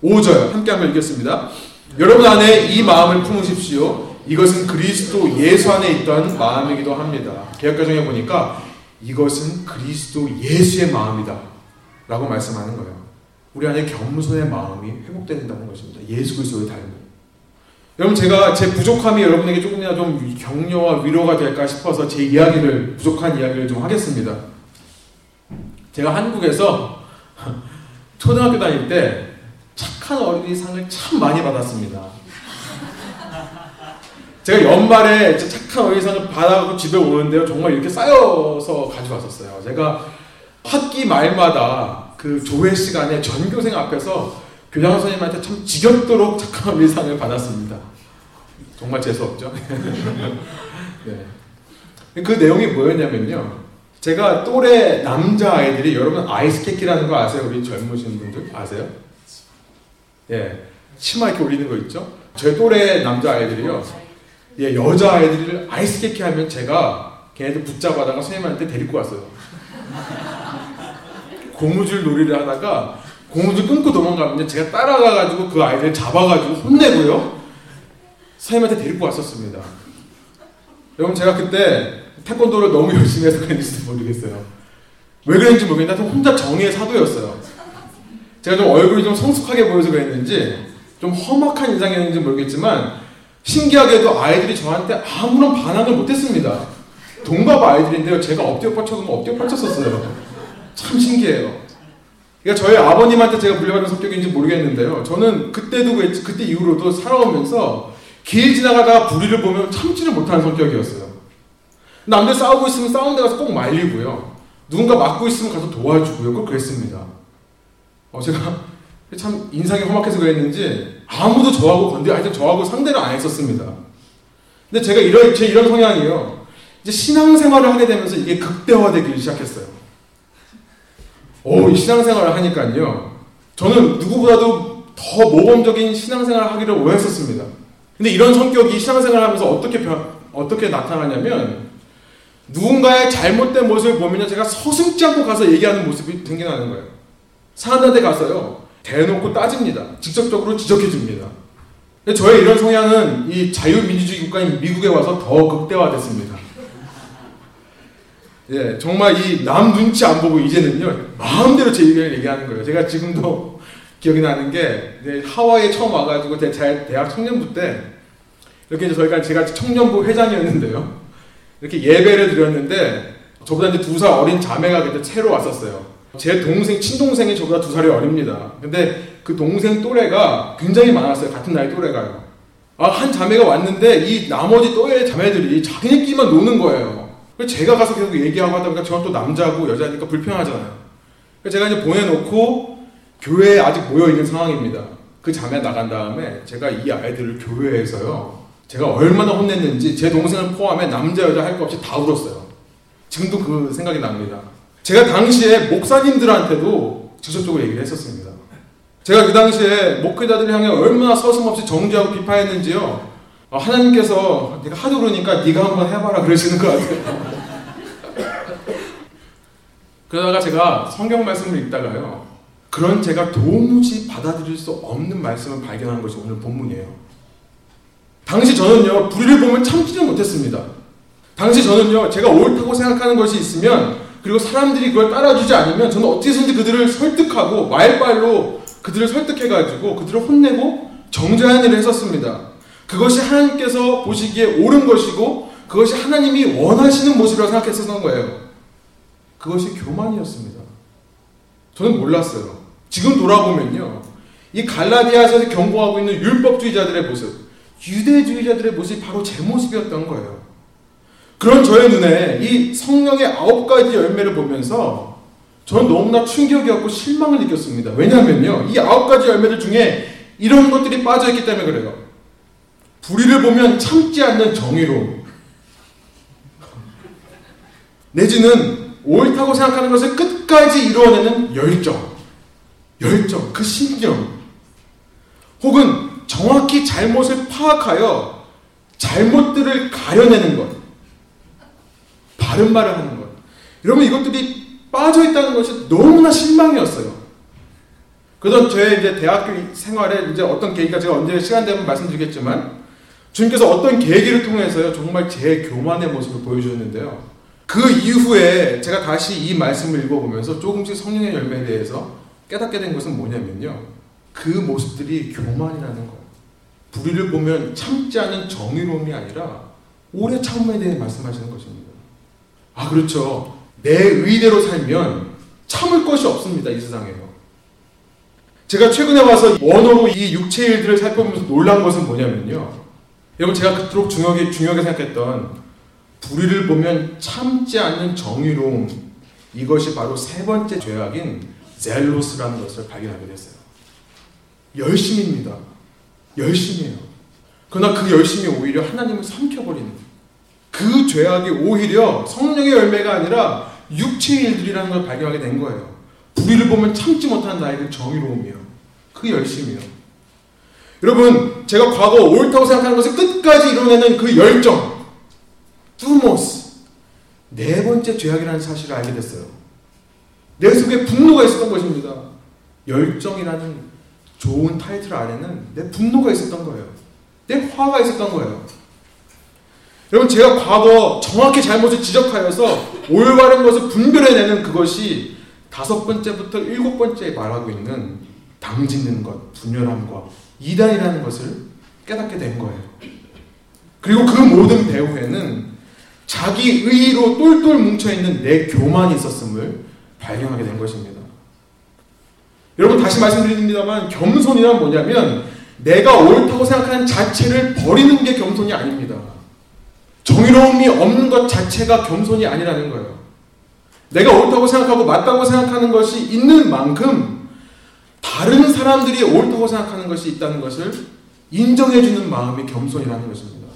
S1: 5절 함께 한번 읽겠습니다. 여러분 안에 이 마음을 품으십시오. 이것은 그리스도 예수 안에 있던 마음이기도 합니다. 개혁가정에 보니까 이것은 그리스도 예수의 마음이다. 라고 말씀하는 거예요. 우리 안에 겸손의 마음이 회복된다는 것입니다. 예수 그리스도의 닮음. 여러분 제가 제 부족함이 여러분에게 조금이나 좀 격려와 위로가 될까 싶어서 제 이야기를 부족한 이야기를 좀 하겠습니다. 제가 한국에서 초등학교 다닐 때 착한 어린이 상을 참 많이 받았습니다. 제가 연말에 착한 어린이 상을 받아고 집에 오는데요. 정말 이렇게 쌓여서 가져왔었어요. 제가 학기 말마다 그 조회 시간에 전교생 앞에서 교장 선생님한테 참 지겹도록 착한 어린이 상을 받았습니다. 정말 재수없죠? 네. 그 내용이 뭐였냐면요. 제가 또래 남자 아이들이 여러분 아이스케키라는 거 아세요? 우리 젊으신 분들 아세요? 예, 치마 이렇게 올리는 거 있죠? 저희 또래 남자 아이들이요. 예, 여자 아이들을 아이스케키 하면 제가 걔네들 붙잡아다가 선생님한테 데리고 왔어요. 고무줄 놀이를 하다가 고무줄 끊고 도망가면 제가 따라가가지고 그 아이들 잡아가지고 혼내고요. 선생님한테 데리고 왔었습니다. 여러분 제가 그때 태권도를 너무 열심히 해서 그랬는지도 모르겠어요. 왜 그랬는지 모르겠는데 혼자 정의의 사도였어요. 제가 좀 얼굴이 좀 성숙하게 보여서 그랬는지 좀 험악한 인상이었는지 모르겠지만 신기하게도 아이들이 저한테 아무런 반항을 못했습니다. 동갑 아이들인데요. 제가 엎드려 뻗쳐도 엎드려 뻗쳤었어요. 참 신기해요. 그러니까 저희 아버님한테 제가 물려받은 성격인지 모르겠는데요. 저는 그때도 그때 이후로도 살아오면서 길 지나가다가 불의를 보면 참지를 못하는 성격이었어요. 남들 싸우고 있으면 싸우는 데 가서 꼭 말리고요. 누군가 맞고 있으면 가서 도와주고요. 꼭 그랬습니다. 어, 제가 참 인상이 험악해서 그랬는지 아무도 저하고 건드, 하여튼 저하고 상대를 안 했었습니다. 근데 제가 이런, 제 이런 성향이요. 이제 신앙생활을 하게 되면서 이게 극대화되기 시작했어요. 오, 이 신앙생활을 하니까요. 저는 누구보다도 더 모범적인 신앙생활을 하기를 원했었습니다. 근데 이런 성격이 신앙생활을 하면서 어떻게, 어떻게 나타나냐면 누군가의 잘못된 모습을 보면 제가 서슴지 않고 가서 얘기하는 모습이 생겨나는 거예요. 사람한테 가서요. 대놓고 따집니다. 직접적으로 지적해 줍니다. 저의 이런 성향은 이 자유민주주의 국가인 미국에 와서 더 극대화됐습니다. 예, 정말 이 남 눈치 안 보고 이제는요 마음대로 제 의견을 얘기하는 거예요. 제가 지금도 기억이 나는 게 하와이에 처음 와가지고 제 대학 청년부 때 이렇게 이제 저희가 제가 청년부 회장이었는데요. 이렇게 예배를 드렸는데 저보다 이제 두 살 어린 자매가 그때 채로 왔었어요. 제 동생, 친동생이 저보다 두 살이 어립니다. 근데 그 동생 또래가 굉장히 많았어요. 같은 나이 또래가요. 아, 한 자매가 왔는데 이 나머지 또래 자매들이 자기네끼리만 노는 거예요. 제가 가서 계속 얘기하고 하다 보니까 저는 또 남자고 여자니까 불편하잖아요. 제가 이제 보내놓고 교회에 아직 모여있는 상황입니다. 그 자매 나간 다음에 제가 이 아이들을 교회에서요. 제가 얼마나 혼냈는지 제 동생을 포함해 남자 여자 할것 없이 다 울었어요. 지금도 그 생각이 납니다. 제가 당시에 목사님들한테도 직접적으로 얘기를 했었습니다. 제가 그 당시에 목회자들을 향해 얼마나 서슴없이 정죄하고 비판했는지요. 어, 하나님께서 네가 하도 그러니까 네가 한번 해봐라 그러시는 것 같아요. 그러다가 제가 성경 말씀을 읽다가요. 그런 제가 도무지 받아들일 수 없는 말씀을 발견한 것이 오늘 본문이에요. 당시 저는요, 불의를 보면 참지를 못했습니다. 당시 저는요, 제가 옳다고 생각하는 것이 있으면, 그리고 사람들이 그걸 따라주지 않으면, 저는 어떻게든지 그들을 설득하고, 말발로 그들을 설득해가지고, 그들을 혼내고, 정죄하는 일을 했었습니다. 그것이 하나님께서 보시기에 옳은 것이고, 그것이 하나님이 원하시는 모습이라고 생각했었던 거예요. 그것이 교만이었습니다. 저는 몰랐어요. 지금 돌아보면요. 이 갈라디아에서 경고하고 있는 율법주의자들의 모습, 유대주의자들의 모습이 바로 제 모습이었던 거예요. 그런 저의 눈에 이 성령의 아홉 가지 열매를 보면서 저는 너무나 충격이었고 실망을 느꼈습니다. 왜냐하면요. 이 아홉 가지 열매들 중에 이런 것들이 빠져있기 때문에 그래요. 불의를 보면 참지 않는 정의로 내지는 옳다고 생각하는 것을 끝까지 이루어내는 열정, 열정, 그 신경, 혹은 정확히 잘못을 파악하여 잘못들을 가려내는 것. 바른 말을 하는 것. 여러분 이것들이 빠져 있다는 것이 너무나 실망이었어요. 그래서 저의 이제 대학교 생활에 이제 어떤 계기가 제가 언제 시간 되면 말씀드리겠지만 주님께서 어떤 계기를 통해서요 정말 제 교만의 모습을 보여주셨는데요. 그 이후에 제가 다시 이 말씀을 읽어보면서 조금씩 성령의 열매에 대해서 깨닫게 된 것은 뭐냐면요. 그 모습들이 교만이라는 거예요. 불의를 보면 참지 않은 정의로움이 아니라 오래 참음에 대해 말씀하시는 것입니다. 아, 그렇죠. 내 의대로 살면 참을 것이 없습니다. 이 세상에요. 제가 최근에 와서 원어로 이 육체 일들을 살펴보면서 놀란 것은 뭐냐면요. 여러분, 제가 그토록 중요하게, 중요하게 생각했던 불의를 보면 참지 않는 정의로움. 이것이 바로 세 번째 죄악인 젤로스라는 것을 발견하게 됐어요. 열심입니다. 열심이에요. 그러나 그 열심이 오히려 하나님을 삼켜버리는 그 죄악이 오히려 성령의 열매가 아니라 육체의 일들이라는 걸 발견하게 된 거예요. 불의를 보면 참지 나의 그 정의로움이요. 그 열심이요. 여러분, 제가 과거 옳다고 생각하는 것을 끝까지 이뤄내는 그 열정, 뚜모스, 네 번째 죄악이라는 사실을 알게 됐어요. 내 속에 분노가 있었던 것입니다. 열정이라는 좋은 타이틀 안에는 내 분노가 있었던 거예요. 내 화가 있었던 거예요. 여러분 제가 과거 정확히 잘못을 지적하여서 올바른 것을 분별해내는 그것이 다섯 번째부터 일곱 번째에 말하고 있는 당짓는 것, 분열함과 이단이라는 것을 깨닫게 된 거예요. 그리고 그 모든 배후에는 자기 의로 똘똘 뭉쳐있는 내 교만이 있었음을 발견하게 된 것입니다. 여러분 다시 말씀드립니다만 겸손이란 뭐냐면 내가 옳다고 생각하는 자체를 버리는 게 겸손이 아닙니다. 정의로움이 없는 것 자체가 겸손이 아니라는 거예요. 내가 옳다고 생각하고 맞다고 생각하는 것이 있는 만큼 다른 사람들이 옳다고 생각하는 것이 있다는 것을 인정해주는 마음이 겸손이라는 것입니다.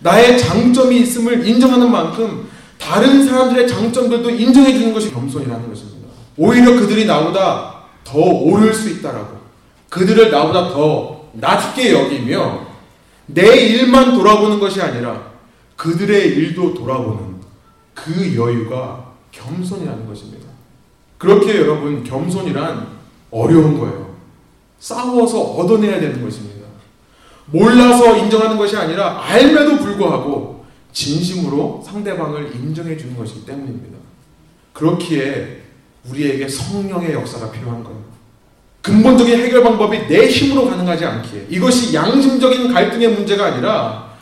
S1: 나의 장점이 있음을 인정하는 만큼 다른 사람들의 장점들도 인정해주는 것이 겸손이라는 것입니다. 오히려 그들이 나보다 더 오를 수 있다라고 그들을 나보다 더 낮게 여기며 내 일만 돌아보는 것이 아니라 그들의 일도 돌아보는 그 여유가 겸손이라는 것입니다. 그렇게 여러분 겸손이란 어려운 거예요. 싸워서 얻어내야 되는 것입니다. 몰라서 인정하는 것이 아니라 알매도 불구하고 진심으로 상대방을 인정해 주는 것이기 때문입니다. 그렇기에 우리에게 성령의 역사가 필요한 거예요. 근본적인 해결 방법이 내 힘으로 가능하지 않기에 이것이 양심적인 갈등의 문제가 아니라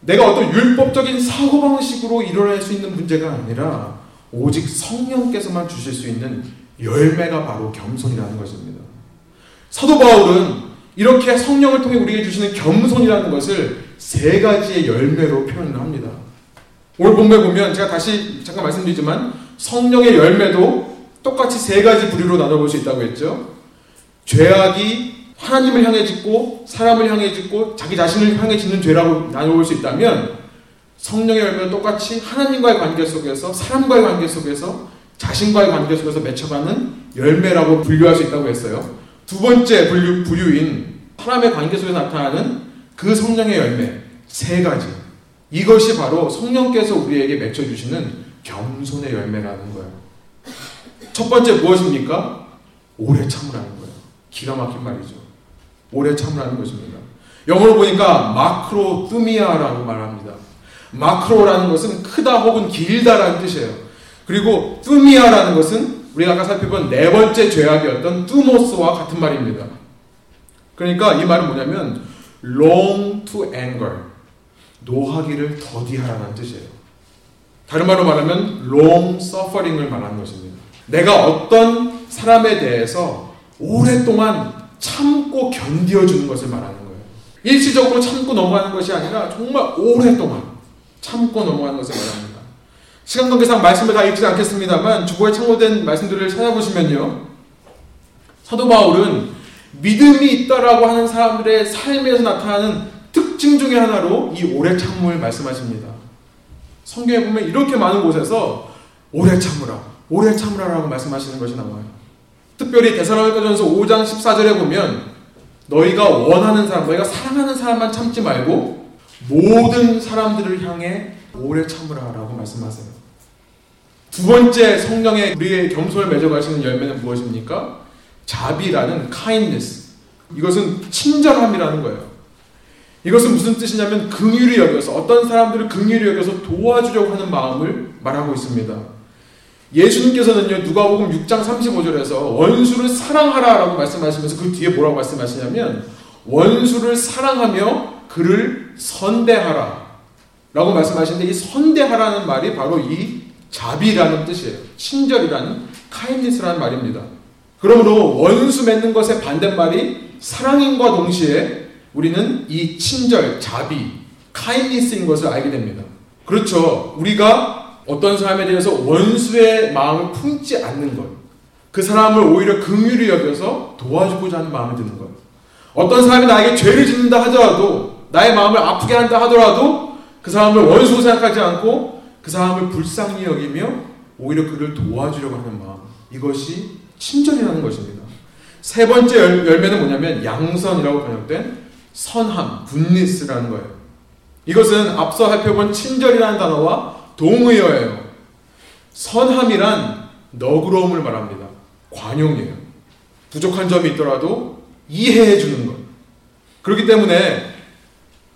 S1: 내가 어떤 율법적인 사고방식으로 일어날 수 있는 문제가 아니라 오직 성령께서만 주실 수 있는 열매가 바로 겸손이라는 것입니다. 사도 바울은 이렇게 성령을 통해 우리에게 주시는 겸손이라는 것을 세 가지의 열매로 표현을 합니다. 오늘 본문에 보면 제가 다시 잠깐 말씀드리지만 성령의 열매도 똑같이 세 가지 부류로 나눠볼 수 있다고 했죠. 죄악이 하나님을 향해 짓고 사람을 향해 짓고 자기 자신을 향해 짓는 죄라고 나눠볼 수 있다면 성령의 열매는 똑같이 하나님과의 관계 속에서 사람과의 관계 속에서 자신과의 관계 속에서 맺혀가는 열매라고 분류할 수 있다고 했어요. 두 번째 분류, 부류인 사람의 관계 속에 나타나는 그 성령의 열매 세 가지. 이것이 바로 성령께서 우리에게 맺혀주시는 겸손의 열매라는 거예요. 첫 번째 무엇입니까? 오래 참으라는 거예요. 기가 막힌 말이죠. 오래 참으라는 것입니다. 영어로 보니까 마크로 뚜미아라고 말합니다. 마크로라는 것은 크다 혹은 길다라는 뜻이에요. 그리고 뚜미아라는 것은 우리가 아까 살펴본 네 번째 죄악이었던 뚜모스와 같은 말입니다. 그러니까 이 말은 뭐냐면 long to anger 노하기를 더디하라는 뜻이에요. 다른 말로 말하면 long suffering을 말하는 것입니다. 내가 어떤 사람에 대해서 오랫동안 참고 견디어주는 것을 말하는 거예요. 일시적으로 참고 넘어가는 것이 아니라 정말 오랫동안 참고 넘어가는 것을 말합니다. 시간 관계상 말씀을 다 읽지 않겠습니다만 주보에 참고된 말씀들을 찾아보시면요. 사도 바울은 믿음이 있다라고 하는 사람들의 삶에서 나타나는 특징 중의 하나로 이 오래 참음을 말씀하십니다. 성경에 보면 이렇게 많은 곳에서 오래 참으라, 오래 참으라라고 말씀하시는 것이 나와요. 특별히 대사로니가전서 5장 14절에 보면 너희가 원하는 사람, 너희가 사랑하는 사람만 참지 말고 모든 사람들을 향해 오래 참으라라고 말씀하세요. 두 번째 성령의 우리의 겸손을 맺어가시는 열매는 무엇입니까? 자비라는 kindness. 이것은 친절함이라는 거예요. 이것은 무슨 뜻이냐면 긍휼히 여겨서 어떤 사람들을 긍휼히 여겨서 도와주려고 하는 마음을 말하고 있습니다. 예수님께서는요 누가복음 6장 35절에서 원수를 사랑하라라고 말씀하시면서 그 뒤에 뭐라고 말씀하시냐면 원수를 사랑하며 그를 선대하라 라고 말씀하시는데 이 선대하라는 말이 바로 이 자비라는 뜻이에요. 친절이라는 카인니스라는 말입니다. 그러므로 원수 맺는 것의 반대말이 사랑인과 동시에 우리는 이 친절, 자비, 카인니스인 것을 알게 됩니다. 그렇죠. 우리가 어떤 사람에 대해서 원수의 마음을 품지 않는 것. 그 사람을 오히려 긍휼히 여겨서 도와주고자 하는 마음이 드는 것. 어떤 사람이 나에게 죄를 짓는다 하더라도 나의 마음을 아프게 한다 하더라도 그 사람을 원수로 생각하지 않고 그 사람을 불쌍히 여기며 오히려 그를 도와주려고 하는 마음. 이것이 친절이라는 것입니다. 세 번째 열 매는 뭐냐면 양선이라고 번역된 선함, 굿니스라는 거예요. 이것은 앞서 살펴본 친절이라는 단어와 동의어예요. 선함이란 너그러움을 말합니다. 관용이에요. 부족한 점이 있더라도 이해해 주는 것. 그렇기 때문에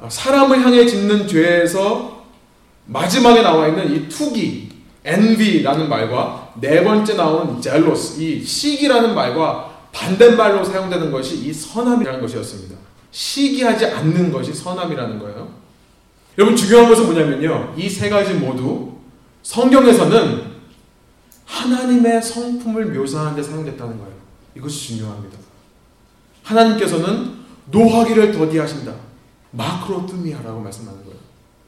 S1: 사람을 향해 짓는 죄에서 마지막에 나와 있는 이 투기, envy라는 말과 네 번째 나오는 jealous, 이 시기라는 말과 반대말로 사용되는 것이 이 선함이라는 것이었습니다. 시기하지 않는 것이 선함이라는 거예요. 여러분 중요한 것은 뭐냐면요. 이 세 가지 모두 성경에서는 하나님의 성품을 묘사하는 데 사용됐다는 거예요. 이것이 중요합니다. 하나님께서는 노하기를 더디하신다. 마크로뜨미아라고 말씀하는 거예요.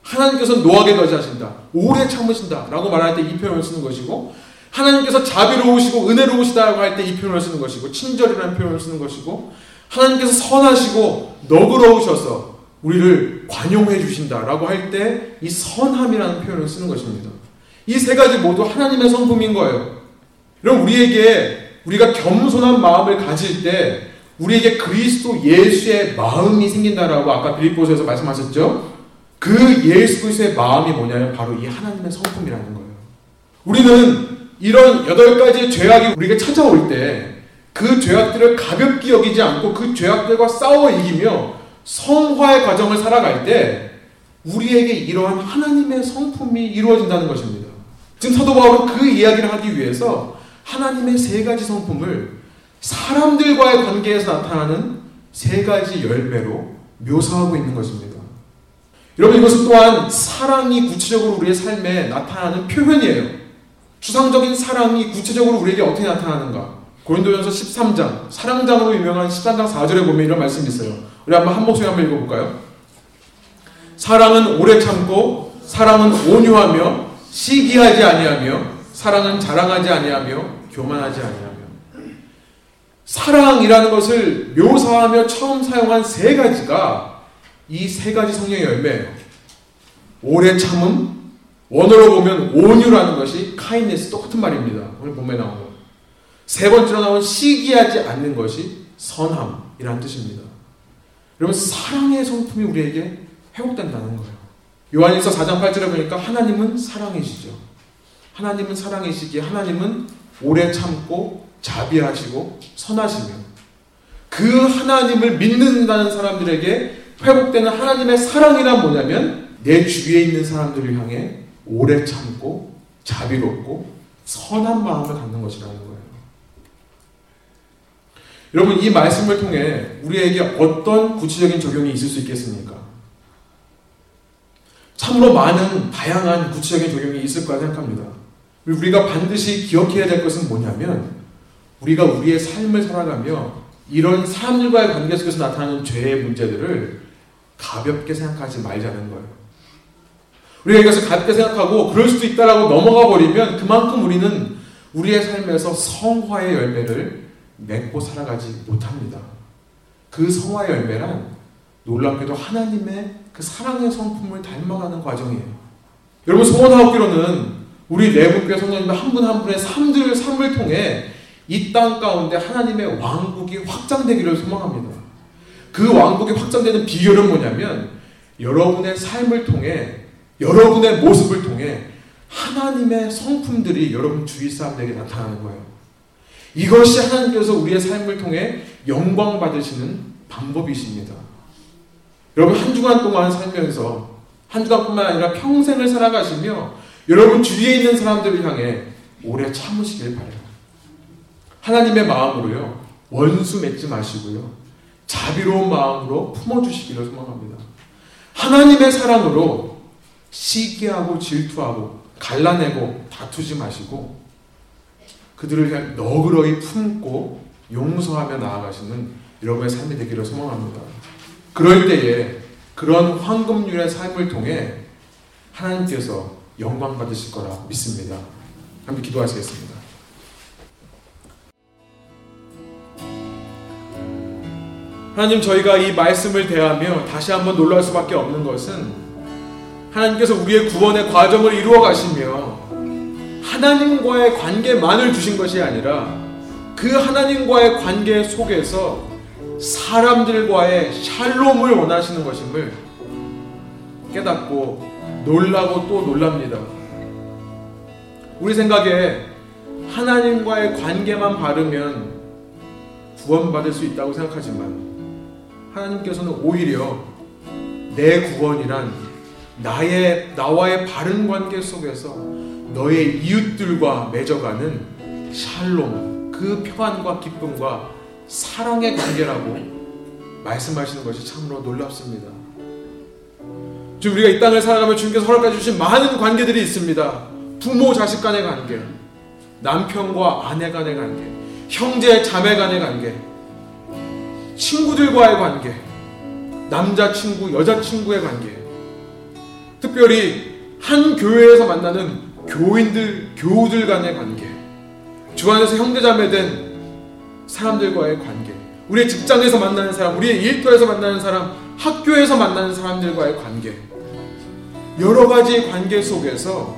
S1: 하나님께서 노하게 더디하신다. 오래 참으신다. 라고 말할 때 이 표현을 쓰는 것이고 하나님께서 자비로우시고 은혜로우시다고 할 때 이 표현을 쓰는 것이고 친절이라는 표현을 쓰는 것이고 하나님께서 선하시고 너그러우셔서 우리를 관용해 주신다라고 할 때 이 선함이라는 표현을 쓰는 것입니다. 이 세 가지 모두 하나님의 성품인 거예요. 그럼 우리에게 우리가 겸손한 마음을 가질 때 우리에게 그리스도 예수의 마음이 생긴다라고 아까 빌립보서에서 말씀하셨죠? 그 예수 그리스도의 마음이 뭐냐면 바로 이 하나님의 성품이라는 거예요. 우리는 이런 여덟 가지의 죄악이 우리가 찾아올 때 그 죄악들을 가볍게 여기지 않고 그 죄악들과 싸워 이기며 성화의 과정을 살아갈 때 우리에게 이러한 하나님의 성품이 이루어진다는 것입니다. 지금 사도 바울은 그 이야기를 하기 위해서 하나님의 세 가지 성품을 사람들과의 관계에서 나타나는 세 가지 열매로 묘사하고 있는 것입니다. 여러분 이것은 또한 사랑이 구체적으로 우리의 삶에 나타나는 표현이에요. 추상적인 사랑이 구체적으로 우리에게 어떻게 나타나는가? 고린도전서 13장 사랑장으로 유명한 13장 4절에 보면 이런 말씀이 있어요. 우리 한번 한 목소리 한번 읽어볼까요? 사랑은 오래 참고 사랑은 온유하며 시기하지 아니하며 사랑은 자랑하지 아니하며 교만하지 아니하며 사랑이라는 것을 묘사하며 처음 사용한 세 가지가 이 세 가지 성령의 열매예요. 오래 참음, 원어로 보면 온유라는 것이 카이네스 똑같은 말입니다. 오늘 본문에 나온 거. 세 번째로 나온 시기하지 않는 것이 선함이라는 뜻입니다. 여러분 사랑의 성품이 우리에게 회복된다는 거예요. 요한일서 4장 8절에 보니까 하나님은 사랑이시죠. 하나님은 사랑이시기에 하나님은 오래 참고 자비하시고 선하시며 그 하나님을 믿는다는 사람들에게 회복되는 하나님의 사랑이란 뭐냐면 내 주위에 있는 사람들을 향해 오래 참고 자비롭고 선한 마음을 갖는 것이라는 거예요. 여러분 이 말씀을 통해 우리에게 어떤 구체적인 적용이 있을 수 있겠습니까? 참으로 많은 다양한 구체적인 적용이 있을 거라 생각합니다. 우리가 반드시 기억해야 될 것은 뭐냐면 우리가 우리의 삶을 살아가며 이런 사람들과의 관계 속에서 나타나는 죄의 문제들을 가볍게 생각하지 말자는 거예요. 우리가 이것을 가볍게 생각하고 그럴 수도 있다라고 넘어가 버리면 그만큼 우리는 우리의 삶에서 성화의 열매를 맺고 살아가지 못합니다. 그 성화의 열매란 놀랍게도 하나님의 그 사랑의 성품을 닮아가는 과정이에요. 여러분 소원하옵기로는 우리 내분교회 성도님들 한분 한 분의 삶들 삶을 통해 이 땅 가운데 하나님의 왕국이 확장되기를 소망합니다. 그 왕국이 확장되는 비결은 뭐냐면 여러분의 삶을 통해 여러분의 모습을 통해 하나님의 성품들이 여러분 주위 사람들에게 나타나는 거예요. 이것이 하나님께서 우리의 삶을 통해 영광 받으시는 방법이십니다. 여러분 한 주간 동안 살면서 한 주간뿐만 아니라 평생을 살아가시며 여러분 주위에 있는 사람들을 향해 오래 참으시길 바래요. 하나님의 마음으로요. 원수 맺지 마시고요. 자비로운 마음으로 품어주시기를 소망합니다. 하나님의 사랑으로 시기하고 질투하고 갈라내고 다투지 마시고 그들을 향해 너그러이 품고 용서하며 나아가시는 여러분의 삶이 되기를 소망합니다. 그럴 때에 그런 황금률의 삶을 통해 하나님께서 영광 받으실 거라 믿습니다. 함께 기도하시겠습니다. 하나님 저희가 이 말씀을 대하며 다시 한번 놀랄 수밖에 없는 것은 하나님께서 우리의 구원의 과정을 이루어 가시며 하나님과의 관계만을 주신 것이 아니라 그 하나님과의 관계 속에서 사람들과의 샬롬을 원하시는 것임을 깨닫고 놀라고 또 놀랍니다. 우리 생각에 하나님과의 관계만 바르면 구원받을 수 있다고 생각하지만 하나님께서는 오히려 내 구원이란 나의 나와의 바른 관계 속에서 너의 이웃들과 맺어가는 샬롬 그 평안과 기쁨과 사랑의 관계라고 말씀하시는 것이 참으로 놀랍습니다. 지금 우리가 이 땅을 살아가며 주님께서 허락해 주신 많은 관계들이 있습니다. 부모 자식 간의 관계, 남편과 아내 간의 관계, 형제 자매 간의 관계, 친구들과의 관계, 남자친구, 여자친구의 관계, 특별히 한 교회에서 만나는 교인들, 교우들 간의 관계, 주 안에서 형제자매된 사람들과의 관계, 우리의 직장에서 만나는 사람, 우리의 일터에서 만나는 사람, 학교에서 만나는 사람들과의 관계, 여러 가지 관계 속에서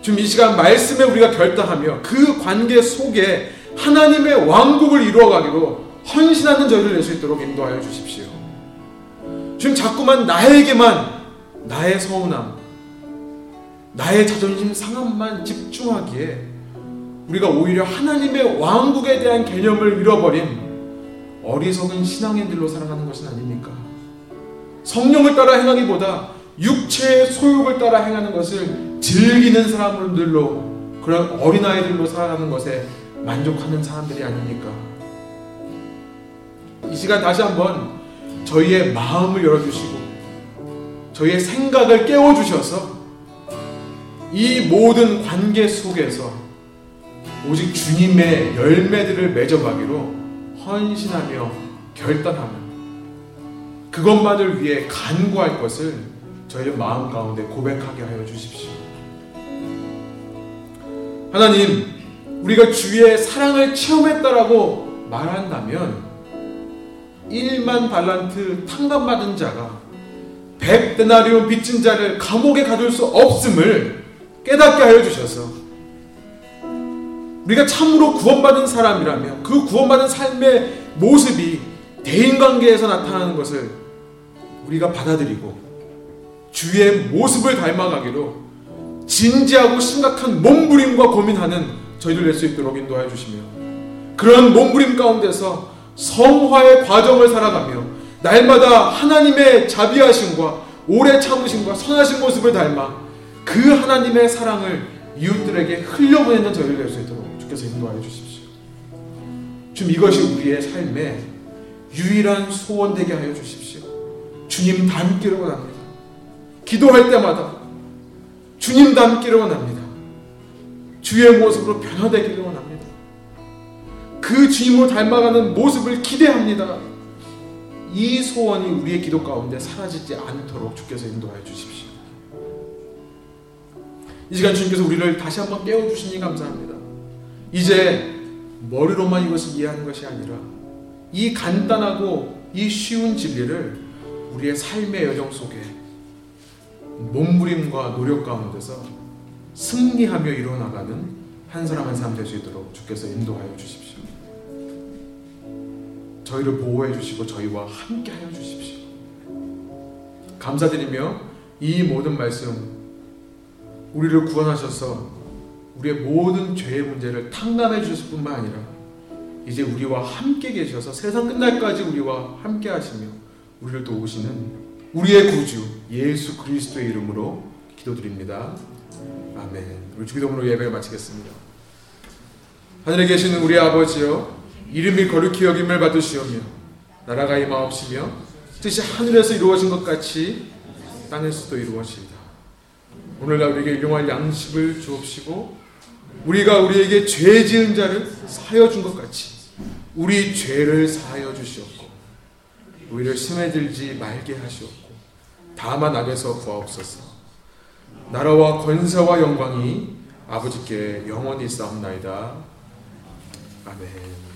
S1: 지금 이 시간 말씀에 우리가 결단하며 그 관계 속에 하나님의 왕국을 이루어가기로 헌신하는 저희를 낼 수 있도록 인도하여 주십시오. 지금 자꾸만 나에게만 나의 서운함, 나의 자존심 상함만 집중하기에 우리가 오히려 하나님의 왕국에 대한 개념을 잃어버린 어리석은 신앙인들로 살아가는 것은 아닙니까? 성령을 따라 행하기보다 육체의 소욕을 따라 행하는 것을 즐기는 사람들로 그런 어린아이들로 살아가는 것에 만족하는 사람들이 아닙니까? 이 시간 다시 한번 저희의 마음을 열어주시고 저희의 생각을 깨워주셔서 이 모든 관계 속에서 오직 주님의 열매들을 맺어가기로 헌신하며 결단하며 그것만을 위해 간구할 것을 저희의 마음 가운데 고백하게 하여 주십시오. 하나님, 우리가 주의 사랑을 체험했다라고 말한다면 1만 달란트 탕감받은 자가 100데나리온 빚진 자를 감옥에 가둘 수 없음을 깨닫게 하여 주셔서 우리가 참으로 구원받은 사람이라며 그 구원받은 삶의 모습이 대인관계에서 나타나는 것을 우리가 받아들이고 주의 모습을 닮아가기로 진지하고 심각한 몸부림과 고민하는 저희들 낼수 있도록 인도하여 주시며 그런 몸부림 가운데서 성화의 과정을 살아가며 날마다 하나님의 자비하심과 오래 참으심과 선하신 모습을 닮아 그 하나님의 사랑을 이웃들에게 흘려보내는 저희를 낼수 있도록 주께서 인도하여 주십시오. 좀 이것이 우리의 삶의 유일한 소원 되게 하여 주십시오. 주님 닮기를 원합니다. 기도할 때마다 주님 닮기를 원합니다. 주의 모습으로 변화되기를 원합니다. 그 주님을 닮아가는 모습을 기대합니다. 이 소원이 우리의 기도 가운데 사라지지 않도록 주께서 인도하여 주십시오. 이 시간 주님께서 우리를 다시 한번 깨워주시니 감사합니다. 이제 머리로만 이것을 이해하는 것이 아니라 이 간단하고 이 쉬운 진리를 우리의 삶의 여정 속에 몸부림과 노력 가운데서 승리하며 이루어나가는 한 사람 한 사람 될 수 있도록 주께서 인도하여 주십시오. 저희를 보호해 주시고 저희와 함께 하여 주십시오. 감사드리며 이 모든 말씀 우리를 구원하셔서 우리의 모든 죄의 문제를 탕감해 주실 뿐만 아니라 이제 우리와 함께 계셔서 세상 끝날까지 우리와 함께 하시며 우리를 도우시는 우리의 구주 예수 그리스도의 이름으로 기도드립니다. 아멘. 우리 주기도문으로 예배를 마치겠습니다. 하늘에 계시는 우리 아버지여 이름이 거룩히 여김을 받으시오며 나라가 임하옵시며 뜻이 하늘에서 이루어진 것 같이 땅에서도 이루어지이다. 오늘날 우리에게 일용할 양식을 주옵시고 우리가 우리에게 죄 지은 자를 사여 준 것 같이 우리 죄를 사하여 주시옵고 우리를 심에 들지 말게 하시옵고 다만 악에서 구하옵소서. 나라와 권세와 영광이 아버지께 영원히 싸움나이다. 아멘